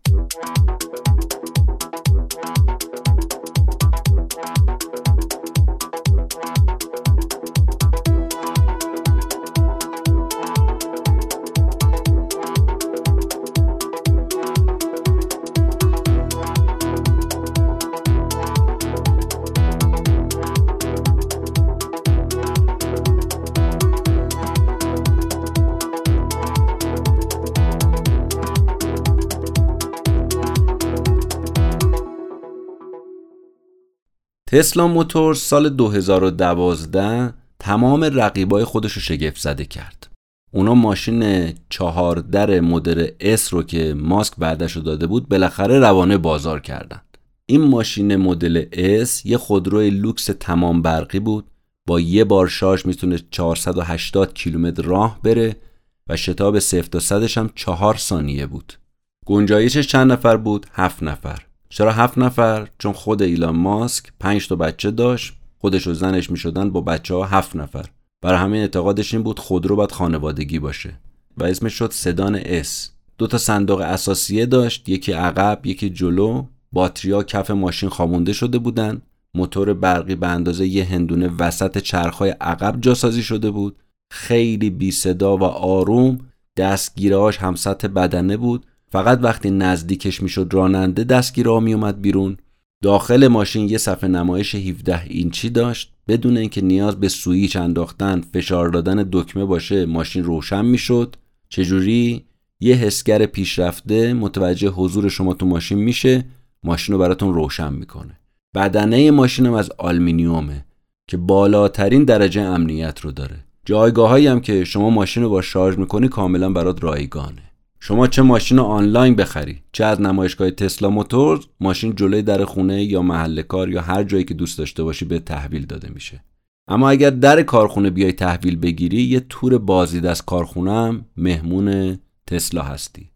تسلا موتور سال 2012 تمام رقیبای خودش رو شگفت زده کرد. اونا ماشین چهار در مدل S رو که ماسک بعدش رو داده بود بالاخره روانه بازار کردند این ماشین مدل S یه خودروی لوکس تمام برقی بود. با یه بار شارژ می‌تونه 480 کیلومتر راه بره و شتاب 0 تا 100 هم 4 ثانیه بود. گنجایشش چند نفر بود؟ 7 نفر. چرا هفت نفر؟ چون خود ایلان ماسک پنج تا بچه داشت. خودش و زنش می شدن با بچه ها هفت نفر. برای همین اعتقادش این بود خودرو باید خانوادگی باشه. و اسمش شد سدان اس. دو تا صندوق اساسیه داشت. یکی عقب یکی جلو. باتریا کف ماشین خامونده شده بودن. موتور برقی به اندازه یه هندونه وسط چرخهای عقب جاسازی شده بود. خیلی بی صدا و آروم. دستگیرهاش هم سطح بدنه بود. فقط وقتی نزدیکش می‌شد راننده دستگیرها میومد بیرون. داخل ماشین یه صفحه نمایش 17 اینچی داشت. بدون اینکه نیاز به سویچ انداختن فشار دادن دکمه باشه ماشین روشن می‌شد. چجوری؟ یه حسگر پیشرفته متوجه حضور شما تو ماشین میشه ماشین رو براتون روشن می‌کنه. بدنه ماشینم از آلمینیومه که بالاترین درجه امنیت رو داره. جایگاه هم که شما ماشین رو با شارژ می‌کنی کاملا برات رایگانه. شما چه ماشین آنلاین بخری؟ چه از نمایشگاه تسلا موتورز ماشین جلوی در خونه یا محل کار یا هر جایی که دوست داشته باشی به تحویل داده میشه. اما اگر در کارخونه بیای تحویل بگیری یه تور بازدید از کارخونه هم مهمون تسلا هستی.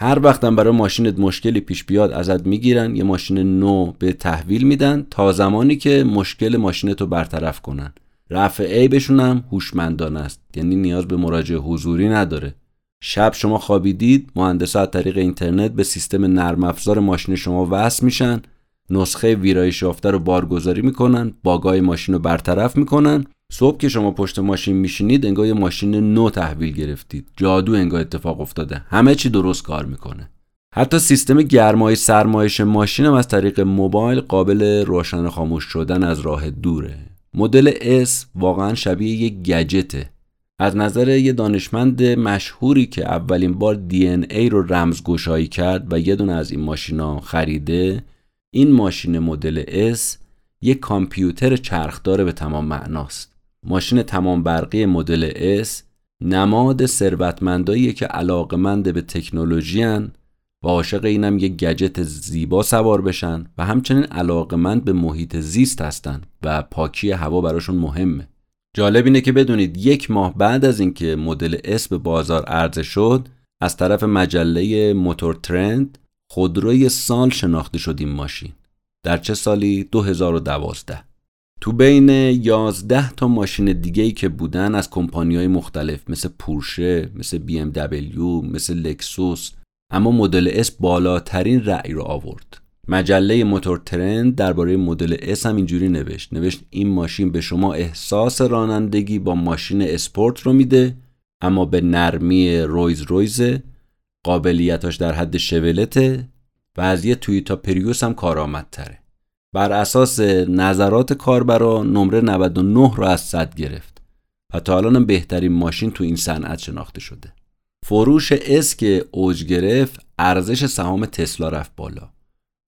هر وقتم برای ماشینت مشکلی پیش بیاد ازت می‌گیرن یه ماشین نو به تحویل میدن تا زمانی که مشکل ماشینت رو برطرف کنن. رفع عیبشون هم هوشمندانه است یعنی نیاز به مراجعه حضوری نداره. شب شما خوابیدید مهندس از طریق اینترنت به سیستم نرم افزار ماشین شما وصل میشن. نسخه ویرایش یافته رو بارگذاری می‌کنن باگای ماشین رو برطرف می‌کنن. صبح که شما پشت ماشین میشینید انگار یه ماشین نو تحویل گرفتید. جادو انگار اتفاق افتاده. همه چی درست کار می‌کنه. حتی سیستم گرمای سرمایش ماشین هم از طریق موبایل قابل روشن خاموش شدن از راه دوره. مدل S واقعا شبیه یک گجته. از نظر یه دانشمند مشهوری که اولین بار DNA رو رمزگشایی کرد و یه دونه از این ماشینا خریده این ماشین مدل S یک کامپیوتر چرخدار به تمام معناست. ماشین تمام برقی مدل S نماد ثروتمندایی که علاقمند به تکنولوژی و عاشق اینم یک گجت زیبا سوار بشن و همچنین علاقمند به محیط زیست هستن و پاکی هوا براشون مهمه. جالب اینه که بدونید یک ماه بعد از اینکه مدل S به بازار عرضه شد از طرف مجله موتور ترند خودروی سال شناخته شد این ماشین. در چه سالی؟ 2012 تو بین 11 تا ماشین دیگه ای که بودن از کمپانی های مختلف مثل پورشه مثل دبلیو مثل لکسوس اما مدل S بالاترین رأی رو آورد. مجله موتور ترند درباره مدل S هم اینجوری نوشت. نوشت این ماشین به شما احساس رانندگی با ماشین اسپورت رو میده اما به نرمی رولز رویسه قابلیتاش در حد شورولته و از یه تویتا پریوس هم کارآمدتره. بر اساس نظرات کاربرا نمره 99 رو از صد گرفت و تا الان بهترین ماشین تو این صنعت شناخته شده. فروش اس که اوج گرفت ارزش سهام تسلا رفت بالا.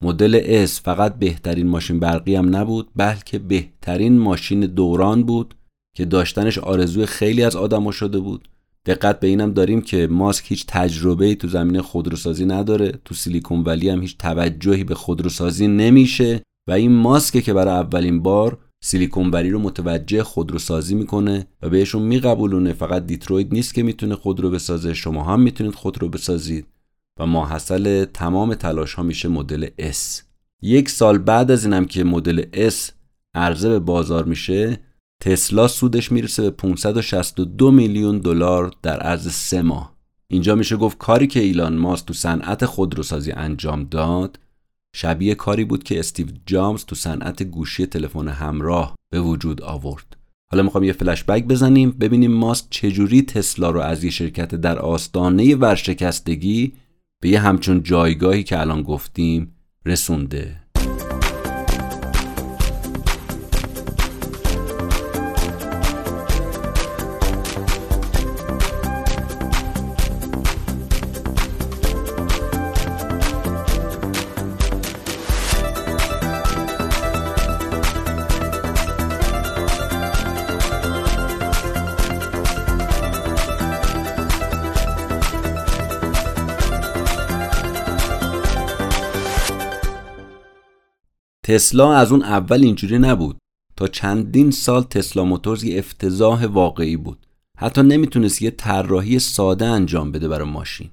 مدل اس فقط بهترین ماشین برقی هم نبود بلکه بهترین ماشین دوران بود که داشتنش آرزوی خیلی از آدما شده بود. دقت به اینم داریم که ماسک هیچ تجربه تو زمینه خودروسازی نداره تو سیلیکون ولی هم هیچ توجهی به خودروسازی نمیشه و این ماسکه که برای اولین بار سیلیکون ولی رو متوجه خودروسازی می‌کنه و بهشون میقبولونه. فقط دیترویت نیست که می‌تونه خودرو بسازه شما هم می‌تونید خودرو بسازید. و ماحصل تمام تلاش ها میشه مدل S. یک سال بعد از اینم که مدل S عرضه به بازار میشه تسلا سودش می‌رسه به 562 میلیون دلار در عرض سه ماه. اینجا میشه گفت کاری که ایلان ماست تو صنعت خودروسازی انجام داد شبیه کاری بود که استیو جامز تو صنعت گوشی تلفن همراه به وجود آورد. حالا می‌خوام یه فلش بک بزنیم ببینیم ماسک چجوری تسلا رو از یه شرکت در آستانه ورشکستگی به یه همچون جایگاهی که الان گفتیم رسونده. تسلا از اون اول اینجوری نبود. تا چندین سال تسلا موتورز یه افتضاح واقعی بود. حتی نمی‌تونست یه طراحی ساده انجام بده برای ماشین.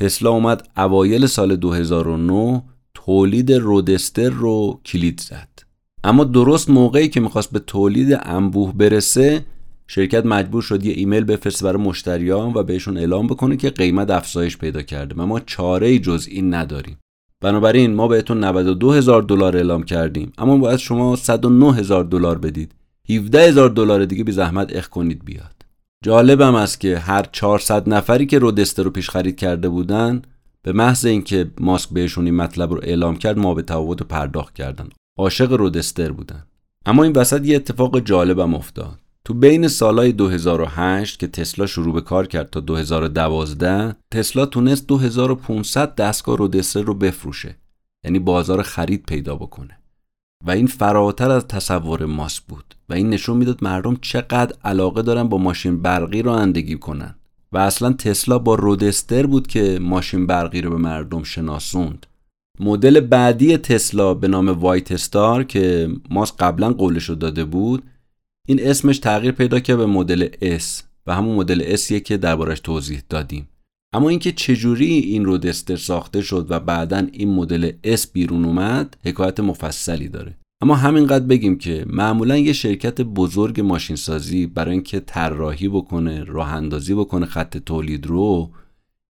تسلا اومد اوایل سال 2009 تولید رودستر رو کلید زد. اما درست موقعی که می‌خواست به تولید انبوه برسه شرکت مجبور شد یه ایمیل بفرسته برای مشتریان و بهشون اعلام بکنه که قیمت افزایش پیدا کرده. و ما چاره جز این نداریم. بنابراین ما بهتون 92 هزار دلار اعلام کردیم. اما باید شما 109 هزار دلار بدید. 17 هزار دلار دیگه بی زحمت اخ کنید بیاد. جالبم است که هر 400 نفری که رودستر رو پیش خرید کرده بودن به محض اینکه ماسک بهشون این مطلب رو اعلام کرد ما به تفاوت پرداخت کردن. عاشق رودستر بودن. اما این وسط یه اتفاق جالبم افتاد. تو بین سالهای 2008 که تسلا شروع به کار کرد تا 2012 تسلا تونست 2500 دستگاه رودستر رو بفروشه یعنی بازار خرید پیدا بکنه. و این فراتر از تصور ماست بود و این نشون می‌داد مردم چقدر علاقه دارن با ماشین برقی رانندگی کنن. و اصلا تسلا با رودستر بود که ماشین برقی رو به مردم شناسوند. مدل بعدی تسلا به نام وایت استار که ماست قبلا قولش رو داده بود این اسمش تغییر پیدا کرد به مدل S و همون مدل S که دربارش توضیح دادیم. اما اینکه چجوری این رودستر ساخته شد و بعدا این مدل S بیرون اومد حکایت مفصلی داره. اما همینقدر بگیم که معمولا یه شرکت بزرگ ماشینسازی برای اینکه طراحی بکنه راه اندازی بکنه خط تولید رو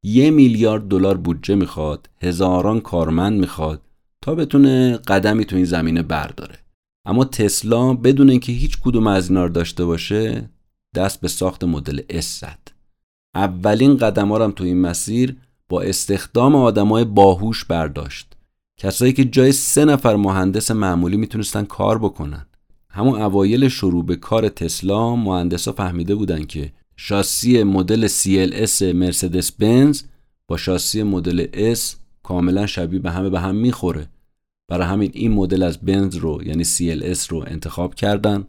یه میلیارد دلار بودجه می‌خواد هزاران کارمند می‌خواد تا بتونه قدمی تو این زمینه برداره. اما تسلا بدون اینکه هیچ کدوم از اینا رو داشته باشه دست به ساخت مدل S زد. اولین قدم هم تو این مسیر با استخدام آدمای باهوش برداشت. کسایی که جای سه نفر مهندس معمولی می‌تونستن کار بکنن. همون اوایل شروع به کار تسلا مهندسا فهمیده بودن که شاسی مدل CLS مرسدس بنز با شاسی مدل S کاملا شبیه به همه به هم می‌خوره. برای همین این مدل از بنز رو یعنی CLS رو انتخاب کردن.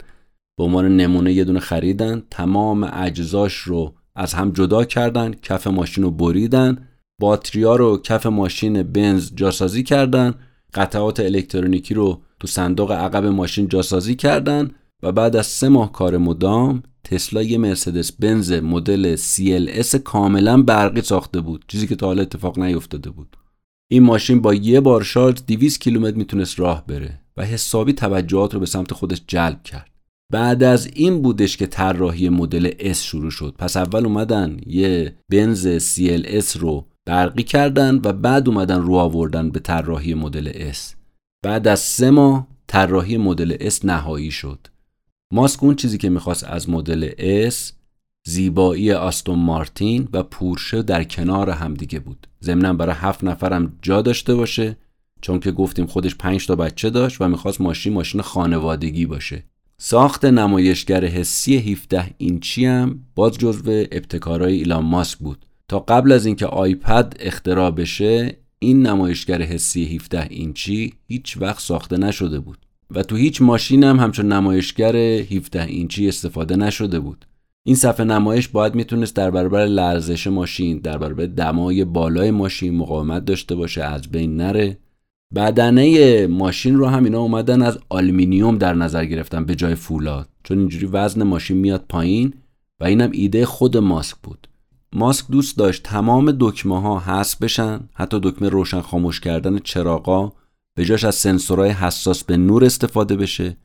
به عنوان نمونه یه دونه خریدن. تمام اجزاش رو از هم جدا کردن. کف ماشین رو بریدن. باتریا رو کف ماشین بنز جاسازی کردن. قطعات الکترونیکی رو تو صندوق عقب ماشین جاسازی کردن. و بعد از سه ماه کار مدام تسلا یه مرسدس بنز مدل CLS کاملا برقی ساخته بود. چیزی که تا حالا اتفاق نیفتاده بود. این ماشین با یه بار شارژ 200 کیلومتر می‌تونست راه بره و حسابی توجهات رو به سمت خودش جلب کرد. بعد از این بودش که طراحی مدل S شروع شد. پس اول اومدن یه بنز CLS رو برقی کردن و بعد اومدن رو آوردن به طراحی مدل S. بعد از سه ماه طراحی مدل S نهایی شد. ماسک اون چیزی که می‌خواست از مدل S زیبایی آستون مارتین و پورشه در کنار همدیگه بود. ضمنا برای هفت نفرم جا داشته باشه چون که گفتیم خودش پنج تا بچه داشت و می‌خواست ماشین ماشین خانوادگی باشه. ساخت نمایشگر حسی 17 اینچی هم باز جزو ابتکارهای ایلان ماسک بود. تا قبل از اینکه آیپد اختراع بشه این نمایشگر حسی 17 اینچی هیچ وقت ساخته نشده بود. و تو هیچ ماشین هم همچون نمایشگر 17 اینچی استفاده نشده بود. این صفحه نمایش باید می‌تونست در برابر لرزش ماشین در برابر دمای بالای ماشین مقاومت داشته باشه از بین نره. بدنه ماشین رو هم اینا اومدن از آلومینیوم در نظر گرفتن به جای فولاد. چون اینجوری وزن ماشین میاد پایین و اینم ایده خود ماسک بود. ماسک دوست داشت تمام دکمه ها حذف بشن حتی دکمه روشن خاموش کردن چراغا به جاش از سنسورهای حساس به نور استفاده بشه.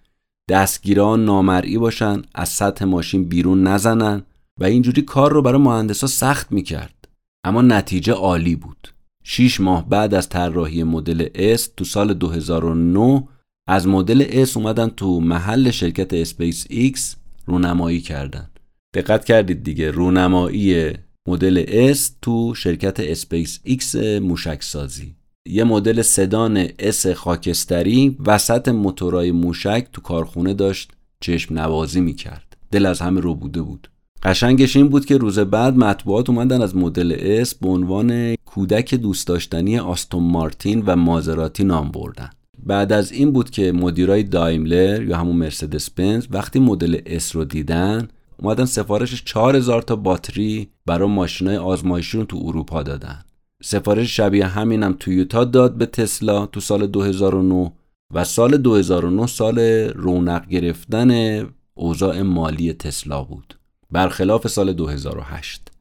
دستگیره‌ها نامرئی باشن از سطح ماشین بیرون نزنن و اینجوری کار رو برای مهندسا سخت می‌کرد. اما نتیجه عالی بود. 6 ماه بعد از طراحی مدل S تو سال 2009 از مدل S اومدن تو محل شرکت اسپیس ایکس رونمایی کردن. دقت کردید دیگه رونمایی مدل S تو شرکت اسپیس ایکس موشک سازی یه مدل سدان اس خاکستری وسط موتورای موشک تو کارخونه داشت چشم نوازی می‌کرد. دل از همه ربوده بود. قشنگش این بود که روز بعد مطبوعات اومدن از مدل اس به عنوان کودک دوست داشتنی آستون مارتین و مازراتی نام بردن. بعد از این بود که مدیرای دایملر یا همون مرسدس بنز وقتی مدل اس رو دیدن اومدن سفارش 4000 تا باتری برای ماشینای آزمایشی رو تو اروپا دادن. سفارش شبیه همینم تویوتا داد به تسلا تو سال 2009 و سال 2009 سال رونق گرفتن اوضاع مالی تسلا بود. برخلاف سال 2008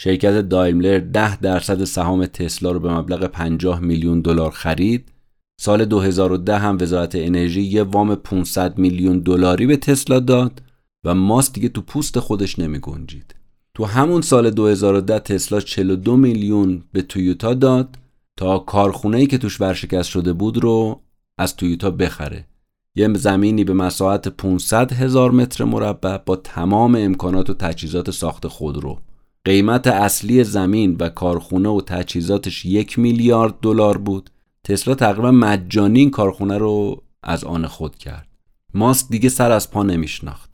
شرکت دایملر 10 درصد سهام تسلا رو به مبلغ 50 میلیون دلار خرید. سال 2010 هم وزارت انرژی یه وام 500 میلیون دلاری به تسلا داد و ماست دیگه تو پوست خودش نمی گنجید. تو همون سال 2010 تسلا 42 میلیون به تویوتا داد تا کارخونه‌ای که توش ورشکست شده بود رو از تویوتا بخره. یه زمینی به مساحت 500 هزار متر مربع با تمام امکانات و تجهیزات ساخت خودرو. قیمت اصلی زمین و کارخونه و تجهیزاتش یک میلیارد دلار بود. تسلا تقریبا مجانی این کارخونه رو از آن خود کرد. ماسک دیگه سر از پا نمیشناخت.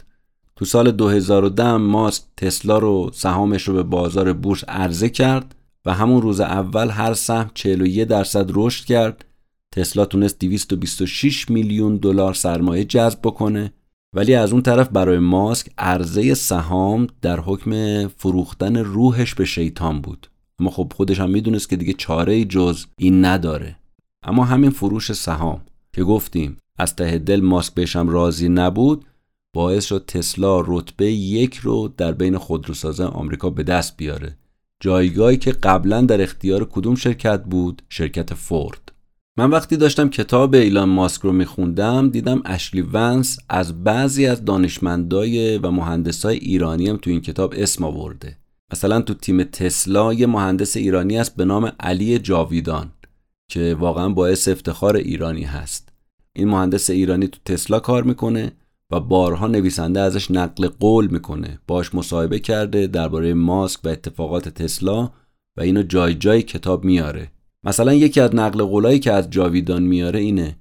تو سال 2010 ماسک تسلا رو سهامش رو به بازار بورس عرضه کرد و همون روز اول هر سهم 41 درصد رشد کرد. تسلا تونست 226 میلیون دلار سرمایه جذب بکنه. ولی از اون طرف برای ماسک عرضه سهام در حکم فروختن روحش به شیطان بود. اما خب خودش هم می‌دونست که دیگه چاره جز این نداره. اما همین فروش سهام که گفتیم از ته دل ماسک بهشم راضی نبود باعث شد تسلا رتبه یک رو در بین خودروسازان آمریکا به دست بیاره. جایگاهی که قبلا در اختیار کدوم شرکت بود؟ شرکت فورد. من وقتی داشتم کتاب ایلان ماسک رو میخوندم دیدم اشلی ونس از بعضی از دانشمندای و مهندسای ایرانی هم تو این کتاب اسم آورده. مثلا تو تیم تسلا یه مهندس ایرانی است به نام علی جاویدان که واقعا باعث افتخار ایرانی هست. این مهندس ایرانی تو تسلا کار می‌کنه. و بارها نویسنده ازش نقل قول می‌کنه. باش مصاحبه کرده درباره ماسک و اتفاقات تسلا و اینو جای جای کتاب میاره. مثلا یکی از نقل قولایی که از جاویدان میاره اینه.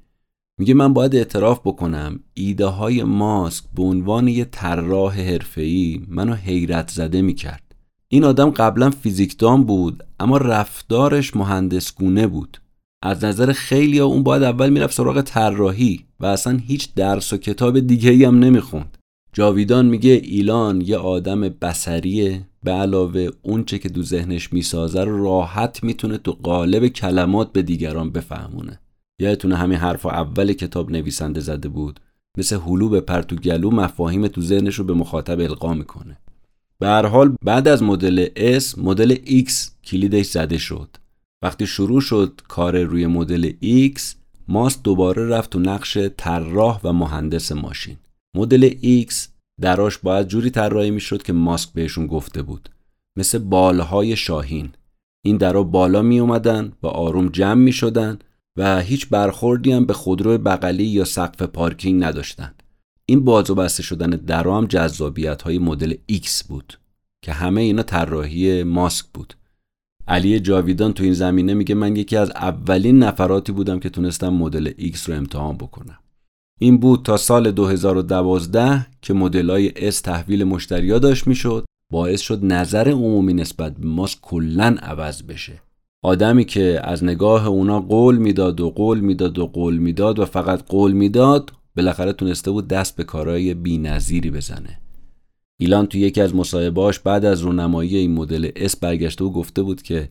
میگه من باید اعتراف بکنم ایده های ماسک به عنوان یه طراح حرفه‌ای منو حیرت زده می‌کرد. این آدم قبلا فیزیکدان بود اما رفتارش مهندسگونه بود. از نظر خیلی ها اون باید اول می‌رفت سراغ طراحی و اصلا هیچ درس و کتاب دیگه ای هم نمی‌خوند. جاویدان میگه ایلان یه آدم بسریه به علاوه اونچه که دو ذهنش می‌سازه رو راحت می‌تونه تو قالب کلمات به دیگران بفهمونه. یادتونه همین حرف اول کتاب نویسنده زده بود؟ مثل هلو به پر تو گلو مفاهیم تو ذهنش رو به مخاطب القا می‌کنه. به هر حال بعد از مدل S مدل X کلیدش زده شد. وقتی شروع شد کار روی مدل X ماست دوباره رفت تو نقش طراح و مهندس ماشین. مدل X دراش باید جوری طراحی می‌شد که ماسک بهشون گفته بود. مثل بالهای شاهین. این درا بالا می اومدن و آروم جمع می شدن و هیچ برخوردی هم به خودرو بغلی یا سقف پارکینگ نداشتن. این باز و بسته شدن درا هم جذابیت های مدل X بود که همه اینا طراحی ماسک بود. علی جاویدان تو این زمینه میگه من یکی از اولین نفراتی بودم که تونستم مدل X رو امتحان بکنم. این بود تا سال 2012 که های S تحویل مشتریا داشت می‌شد. باعث شد نظر عمومی نسبت به ماسک کلا عوض بشه. آدمی که از نگاه اونا قول می‌داد و قول می‌داد و قول می‌داد و فقط قول می‌داد بالاخره تونسته بود دست به کارهای بی‌نظیری بزنه. ایلان تو یکی از مصاحبهاش بعد از رونمایی این مدل اس برگشته و گفته بود که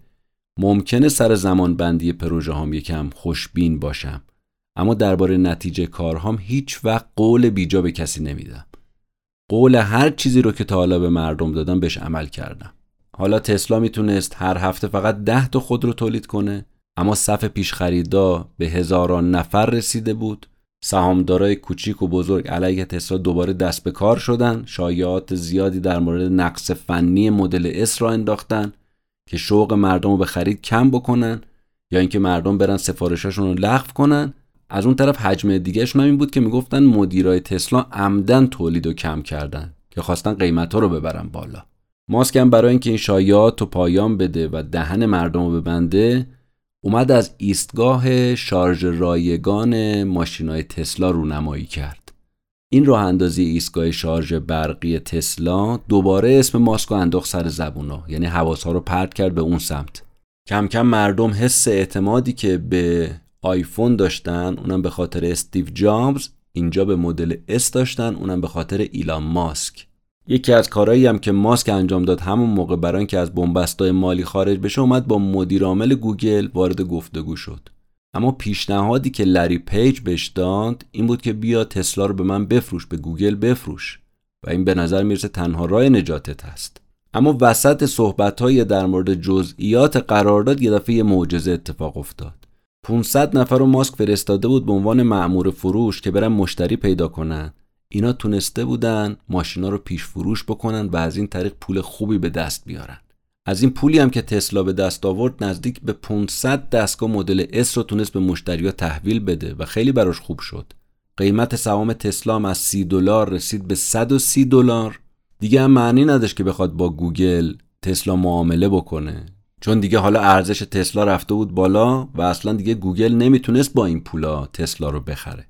ممکنه سر زمان بندی پروژه هم یکم خوشبین باشم اما درباره نتیجه کارهام هیچ وقت قول بیجا به کسی نمیدم. قول هر چیزی رو که تا حالا به مردم دادم بهش عمل کردم. حالا تسلا می‌تونست هر هفته فقط ده تا خود رو تولید کنه اما صف پیش خریدا به هزاران نفر رسیده بود سهامدارای کوچیک و بزرگ علیه تسلا دوباره دست به کار شدن شایعات زیادی در مورد نقص فنی مدل اس را انداختن که شوق مردم رو به خرید کم بکنن یا اینکه مردم برن سفارشاشون رو لغو کنن. از اون طرف حجم دیگهشون این بود که می‌گفتن مدیرای تسلا عمدن تولید و کم کردن که خواستن قیمت ها رو ببرن بالا. ماسک هم برای اینکه این شایعات رو پایان بده و دهن مردم رو ببنده اومد از ایستگاه شارژ رایگان ماشینای تسلا رونمایی کرد. این راه اندازی ایستگاه شارژ برقی تسلا دوباره اسم ماسکو انداخت سر زبونا یعنی حواس ها رو پرت کرد به اون سمت. کم کم مردم حس اعتمادی که به آیفون داشتن اونم به خاطر استیو جابز اینجا به مدل اس داشتن اونم به خاطر ایلان ماسک یکی از کارهایی هم که ماسک انجام داد همون موقع برای اینکه از بنبستای مالی خارج بشه اومد با مدیر عامل گوگل وارد گفتگو شد. اما پیشنهادی که لری پیج بهش داد این بود که بیا تسلا رو به من بفروش به گوگل بفروش و این به نظر می‌رسه تنها راه نجاتت هست. اما وسط صحبت های در مورد جزئیات قرارداد یه دفعه معجزه اتفاق افتاد. 500 نفر رو ماسک فرستاده بود به عنوان مأمور فروش که برن مشتری پیدا کنن. اینا تونسته بودن ماشینا رو پیش فروش بکنن و از این طریق پول خوبی به دست بیارن. از این پولی هم که تسلا به دست آورد نزدیک به 500 دستگاه مدل S رو تونست به مشتریا تحویل بده و خیلی براش خوب شد. قیمت سهام تسلا هم از 30 دلار رسید به 130 دلار. دیگه هم معنی نداشت که بخواد با گوگل تسلا معامله بکنه. چون دیگه حالا ارزش تسلا رفته بود بالا و اصلا دیگه گوگل نمی‌تونست با این پولا تسلا رو بخره.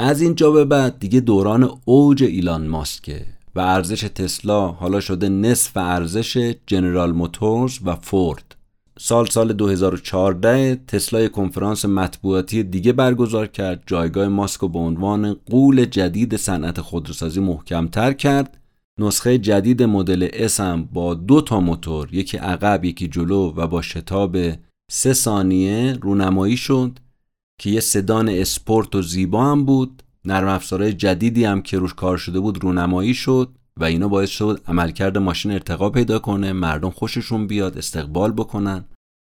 از اینجا به بعد دیگه دوران اوج ایلان ماسکه و ارزش تسلا حالا شده نصف ارزش جنرال موتورز و فورد. سال سال 2014 تسلا کنفرانس مطبوعاتی دیگه برگزار کرد جایگاه ماسک به عنوان غول جدید صنعت خودروسازی محکمتر کرد. نسخه جدید مدل S هم با دو تا موتور یکی عقب یکی جلو و با شتاب سه ثانیه رونمایی شد. که یه سدان اسپورت و زیبا هم بود نرم افزارهای جدیدی هم که روش کار شده بود رونمایی شد و اینا باعث شد عملکرد ماشین ارتقا پیدا کنه مردم خوششون بیاد استقبال بکنن.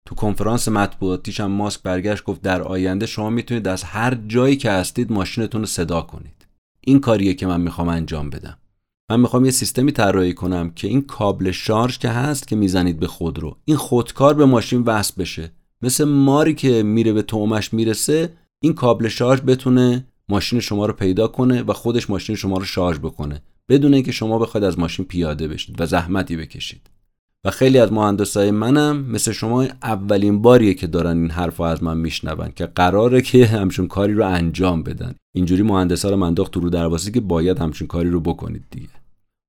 تو کنفرانس مطبوعاتیش هم ماسک برگشت گفت در آینده شما می‌تونید از هر جایی که هستید ماشینتون رو صدا کنید. این کاریه که من می‌خوام انجام بدم. من می‌خوام یه سیستمی طراحی کنم که این کابل شارژ که هست که می‌زنید به خودرو این خودکار به ماشین وصل بشه. مثل ماری که میره به تومش می‌رسه این کابل شارژ بتونه ماشین شما رو پیدا کنه و خودش ماشین شما رو شارژ بکنه بدون اینکه شما بخواید از ماشین پیاده بشید و زحمتی بکشید. و خیلی از مهندسای منم مثل شما اولین باریه که دارن این حرف از من میشنون که قراره که همچون کاری رو انجام بدن. اینجوری مهندسا رو منداخت رو درواسی که باید همچون کاری رو بکنید دیگه.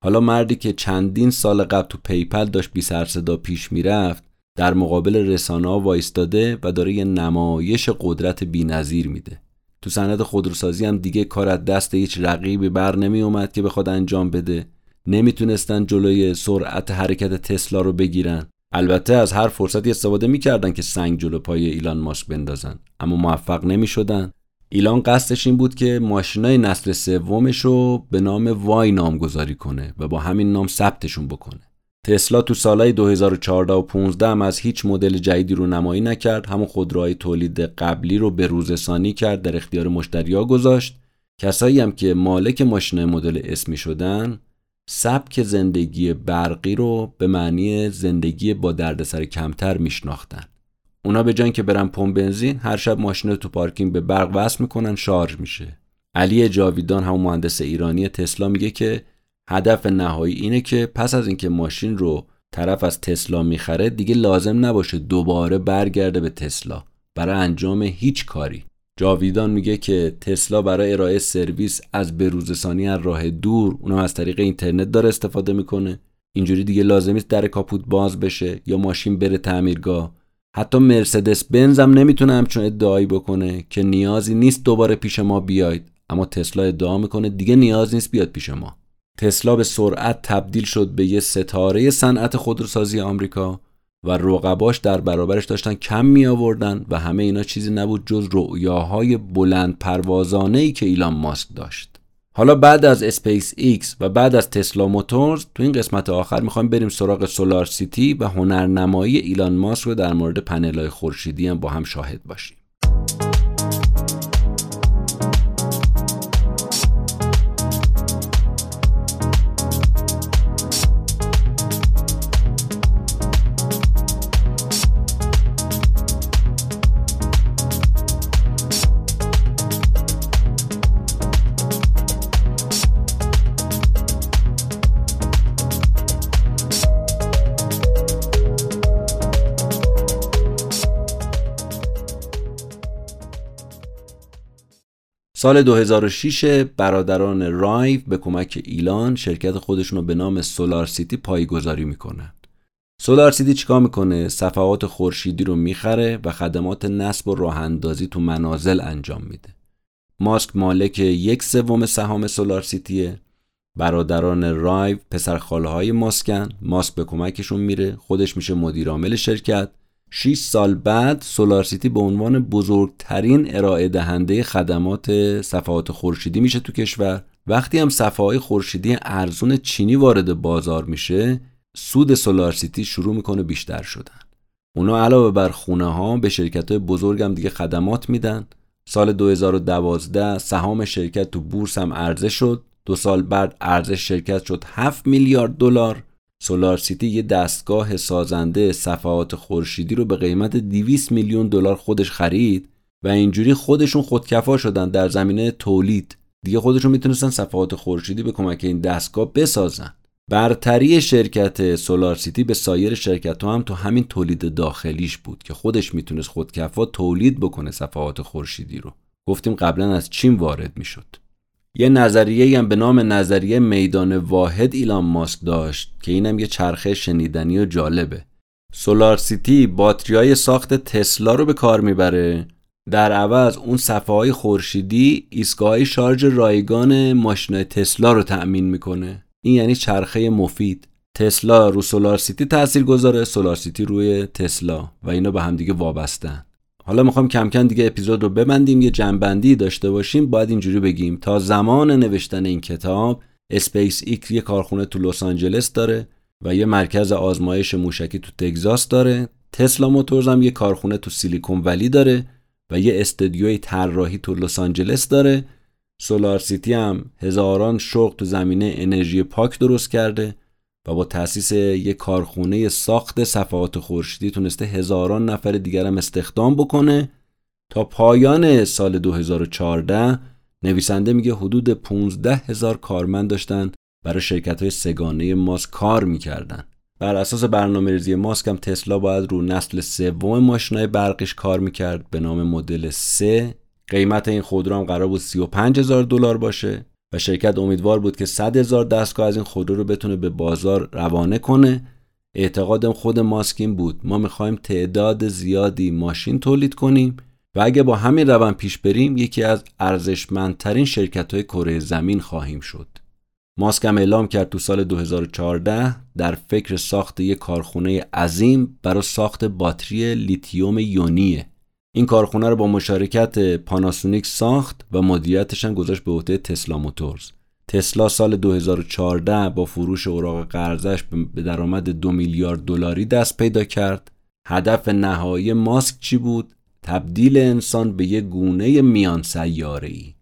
حالا مردی که چندین سال قبل تو پی‌پال داشت بی سر صدا پیش می‌رفت در مقابل رسانه وایستاده و داره یه نمایش قدرت بینظیر میده. تو صنعت خودروسازی هم دیگه کار از دست هیچ رقیبی بر نمی اومد که بخواد انجام بده. نمی‌تونستن جلوی سرعت حرکت تسلا رو بگیرن. البته از هر فرصتی استفاده می‌کردن که سنگ جلو پای ایلان ماسک بندازن اما موفق نمی‌شدن. ایلان قصدش این بود که ماشینای نسل سومش رو به نام وای نامگذاری کنه و با همین نام ثبتشون بکنه. تسلا تو سالهای 2014 و 15 هم از هیچ مدل جدیدی رو نمایی نکرد همون خودروهای تولید قبلی رو به روزسانی کرد در اختیار مشتریا گذاشت. کسایی هم که مالک ماشین مدل اسمی شدن سبک زندگی برقی رو به معنی زندگی با دردسر کمتر میشناختن. اونا به جای که برن پمپ بنزین هر شب ماشین تو پارکینگ به برق وصل می‌کنن شارژ میشه. علی جاویدان همون مهندس ایرانی تسلا میگه که هدف نهایی اینه که پس از اینکه ماشین رو طرف از تسلا می‌خره دیگه لازم نباشه دوباره برگرده به تسلا. برای انجام هیچ کاری. جاویدان میگه که تسلا برای ارائه سرویس از بروزرسانی از راه دور اونم از طریق اینترنت داره استفاده می‌کنه. اینجوری دیگه لازم نیست در کاپوت باز بشه یا ماشین بره تعمیرگاه. حتی مرسدس بنز هم نمی‌تونه همچون ادعایی بکنه که نیازی نیست دوباره پیش ما بیاید. اما تسلا ادعا می‌کنه دیگه نیاز نیست بیاد پیش ما. تسلا به سرعت تبدیل شد به یه ستاره صنعت خودروسازی آمریکا و رقباش در برابرش داشتن کم می آوردن و همه اینا چیزی نبود جز رؤیاهای بلند پروازانه ای که ایلان ماسک داشت. حالا بعد از اسپیس ایکس و بعد از تسلا موتورز تو این قسمت آخر می‌خوایم بریم سراغ سولار سیتی و هنرنمایی ایلان ماسک رو در مورد پنل‌های خورشیدی هم با هم شاهد باشیم. سال 2006 برادران رایو به کمک ایلان شرکت خودشون رو به نام سولار سیتی پایه‌گذاری می‌کنن. سولار سیتی چیکار می‌کنه؟ صفحات خورشیدی رو می‌خره و خدمات نصب و راه اندازی تو منازل انجام میده. ماسک مالک یک سوم سهام سولار سیتیه. برادران رایو پسرخاله های ماسکن ماسک به کمکشون میره خودش میشه مدیر عامل شرکت 6 سال بعد سولار سیتی به عنوان بزرگترین ارائه دهنده خدمات صفحات خورشیدی میشه تو کشور. وقتی هم صفحه خورشیدی ارزون چینی وارد بازار میشه سود سولار سیتی شروع می‌کنه بیشتر شدن. اونا علاوه بر خونه ها به شرکت های بزرگ هم دیگه خدمات میدن. سال 2012 سهام شرکت تو بورس هم عرضه شد. دو سال بعد ارزش شرکت شد 7 میلیارد دلار. سولار سیتی یه دستگاه سازنده صفحات خورشیدی رو به قیمت 200 میلیون دلار خودش خرید و اینجوری خودشون خودکفا شدن در زمینه تولید. دیگه خودشون می‌تونستن صفحات خورشیدی به کمک این دستگاه بسازن. برتری شرکت سولار سیتی به سایر شرکت ها هم تو همین تولید داخلیش بود که خودش می‌تونست خودکفا تولید بکنه صفحات خورشیدی رو. گفتیم قبلا از چین وارد می‌شد. یه نظریه هم به نام نظریه میدان واحد ایلان ماسک داشت که اینم یه چرخه شنیدنی و جالبه. سولار سیتی باتریای ساخت تسلا رو به کار می‌بره. در عوض اون صفحه های خورشیدی ایستگاه شارژ رایگان ماشین تسلا رو تأمین می‌کنه. این یعنی چرخه مفید. تسلا رو سولار سیتی تاثیر گذاره سولار سیتی روی تسلا و اینا به همدیگه وابستن. حالا می‌خوام کم کم دیگه اپیزود رو ببندیم یه جمع‌بندی داشته باشیم باید اینجوری بگیم. تا زمان نوشتن این کتاب اسپیس ایکس یه کارخونه تو لس آنجلس داره و یه مرکز آزمایش موشکی تو تگزاس داره. تسلا موتورز هم یه کارخونه تو سیلیکون ولی داره و یه استودیوی طراحی تو لس آنجلس داره. سولار سیتی هم هزاران شغل تو زمینه انرژی پاک درست کرده. و با تأسیس یک کارخونه ساخت صفحات خورشیدی تونسته هزاران نفر دیگر هم استخدام بکنه. تا پایان سال 2014 نویسنده میگه حدود 15 هزار کارمند داشتن برای شرکت های سگانه ماسک کار می‌کردن. بر اساس برنامه ریزی ماسک هم تسلا باید رو نسل سوم ماشینای برقیش کار می‌کرد به نام مدل 3 قیمت این خودرو هم قرار بود 35 هزار دلار باشه. و شرکت امیدوار بود که 100 هزار دستگاه از این خودرو رو بتونه به بازار روانه کنه. اعتقاد خود ماسکین بود. ما می‌خوایم تعداد زیادی ماشین تولید کنیم و اگه با همین روند پیش بریم یکی از ارزشمندترین شرکت های کره زمین خواهیم شد. ماسک هم اعلام کرد تو سال 2014 در فکر ساخت یک کارخونه عظیم برای ساخت باتری لیتیوم یونیه. این کارخونه رو با مشارکت پاناسونیک ساخت و مدیریتش هم گذاشت به عهده تسلا موتورز تسلا سال 2014 با فروش اوراق قرضش به درآمد دو میلیارد دلاری دست پیدا کرد. هدف نهایی ماسک چی بود؟ تبدیل انسان به یک گونه میان سیاره ای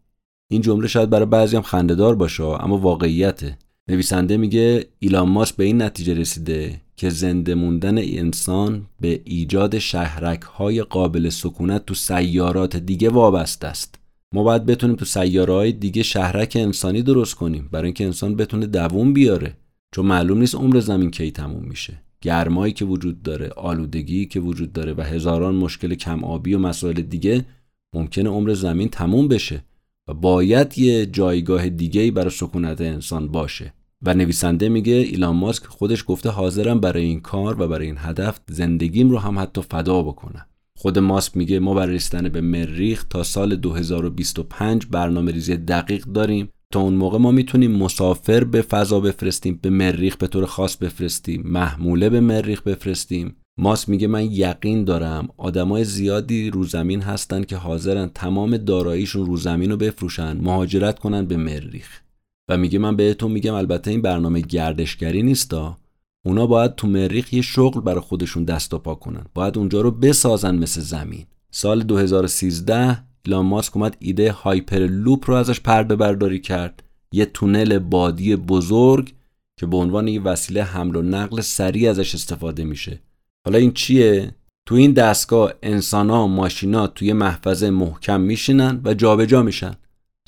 این جمله شاید برای بعضی هم خندهدار باشه اما واقعیته. نویسنده میگه ایلان ماسک به این نتیجه رسیده که زنده موندن انسان به ایجاد شهرک های قابل سکونت تو سیارات دیگه وابسته است. ما باید بتونیم تو سیاره های دیگه شهرک انسانی درست کنیم برای اینکه انسان بتونه دووم بیاره. چون معلوم نیست عمر زمین کی تموم میشه. گرمایی که وجود داره آلودگی که وجود داره و هزاران مشکل کم آبی و مسائل دیگه ممکنه عمر زمین تموم بشه و باید یه جایگاه دیگه برای سکونت انسان باشه. و نویسنده میگه ایلان ماسک خودش گفته حاضرم برای این کار و برای این هدف زندگیم رو هم حتی فدا بکنم. خود ماسک میگه ما برای رسیدن به مریخ تا سال 2025 برنامه ریزی دقیق داریم. تا اون موقع ما می‌تونیم مسافر به فضا بفرستیم به مریخ به طور خاص بفرستیم محموله به مریخ بفرستیم. ماس میگه من یقین دارم آدمای زیادی رو زمین هستن که حاضرن تمام داراییشون رو زمین رو بفروشن مهاجرت کنن به مریخ. و میگه من بهتون میگم البته این برنامه گردشگری نیستا اونا باید تو مریخ یه شغل برای خودشون دست و پا کنن. باید اونجا رو بسازن مثل زمین. سال 2013 ایلان ماسک اومد ایده هایپر لوپ رو ازش پرده برداری کرد. یه تونل بادی بزرگ که به عنوان یه وسیله حمل و نقل سریع ازش استفاده میشه. حالا این چیه؟ تو این دستگاه انسان ها ماشینا توی محفظه محکم میشینن و جابجا جا میشن.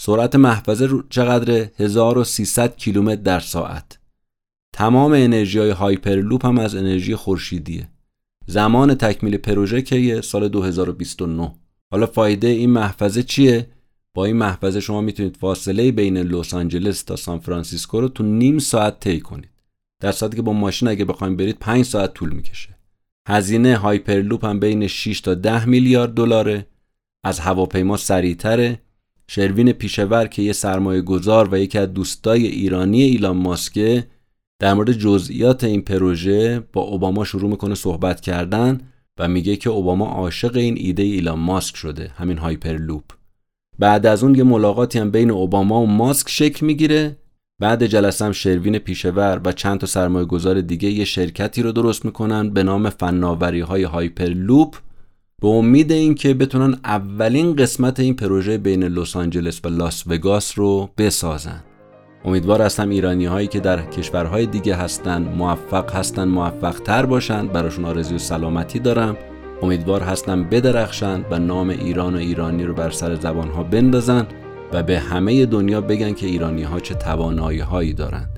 سرعت محفظه چقدر 1300 کیلومتر در ساعت. تمام انرژی های هایپرلوپ هم از انرژی خورشیدیه. زمان تکمیل پروژه که سال 2029 حالا فایده این محفظه چیه؟ با این محفظه شما می‌تونید فاصله بین لس آنجلس تا سان فرانسیسکو رو تو نیم ساعت طی کنید. در صورتی که با ماشین اگه بخواید برید 5 ساعت طول می‌کشه. هزینه هایپرلوپ هم بین 6 تا 10 میلیارد دلاره. از هواپیما سریعتره. شروین پیشور که یه سرمایه گذار و یکی از دوستای ایرانی ایلان ماسکه در مورد جزئیات این پروژه با اوباما شروع می‌کنه صحبت کردن و میگه که اوباما عاشق این ایده ایلان ماسک شده همین هایپرلوپ. بعد از اون یه ملاقاتی هم بین اوباما و ماسک شکل می‌گیره. بعد جلسه هم شروین پیشور و چند تا سرمایه گذار دیگه یه شرکتی رو درست می‌کنن به نام فناوری های هایپرلوپ. به امید اینکه بتونن اولین قسمت این پروژه بین لس آنجلس و لاس وگاس رو بسازن. امیدوار هستم ایرانی هایی که در کشورهای دیگه هستن موفق هستن موفق تر باشن براشون آرزوی سلامتی دارم. امیدوار هستم بدرخشن و نام ایران و ایرانی رو بر سر زبانها بندازن و به همه دنیا بگن که ایرانی ها چه توانایی هایی دارند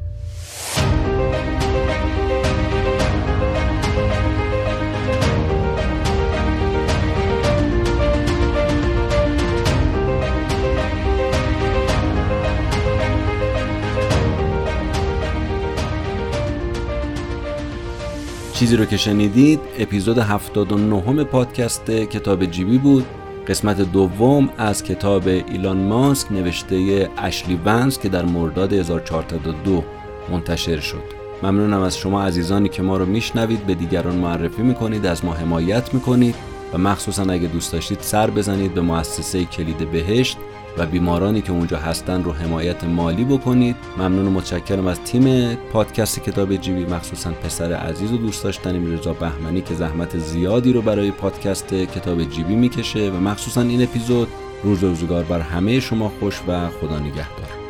چیزی رو که شنیدید اپیزود 79 پادکست کتاب جیبی بود. قسمت دوم از کتاب ایلان ماسک نوشته اشلی ونس که در مرداد 1402 منتشر شد. ممنونم از شما عزیزانی که ما رو میشنوید به دیگران معرفی می‌کنید از ما حمایت می‌کنید و مخصوصا اگه دوست داشتید سر بزنید به مؤسسه کلید بهشت. و بیمارانی که اونجا هستن رو حمایت مالی بکنید. ممنون و متشکرم از تیم پادکست کتاب جیبی مخصوصا پسر عزیز و دوست داشتنی رضا بهمنی که زحمت زیادی رو برای پادکست کتاب جیبی می‌کشه و مخصوصا این اپیزود. روز روزگار بر همه شما خوش و خدا نگهدار.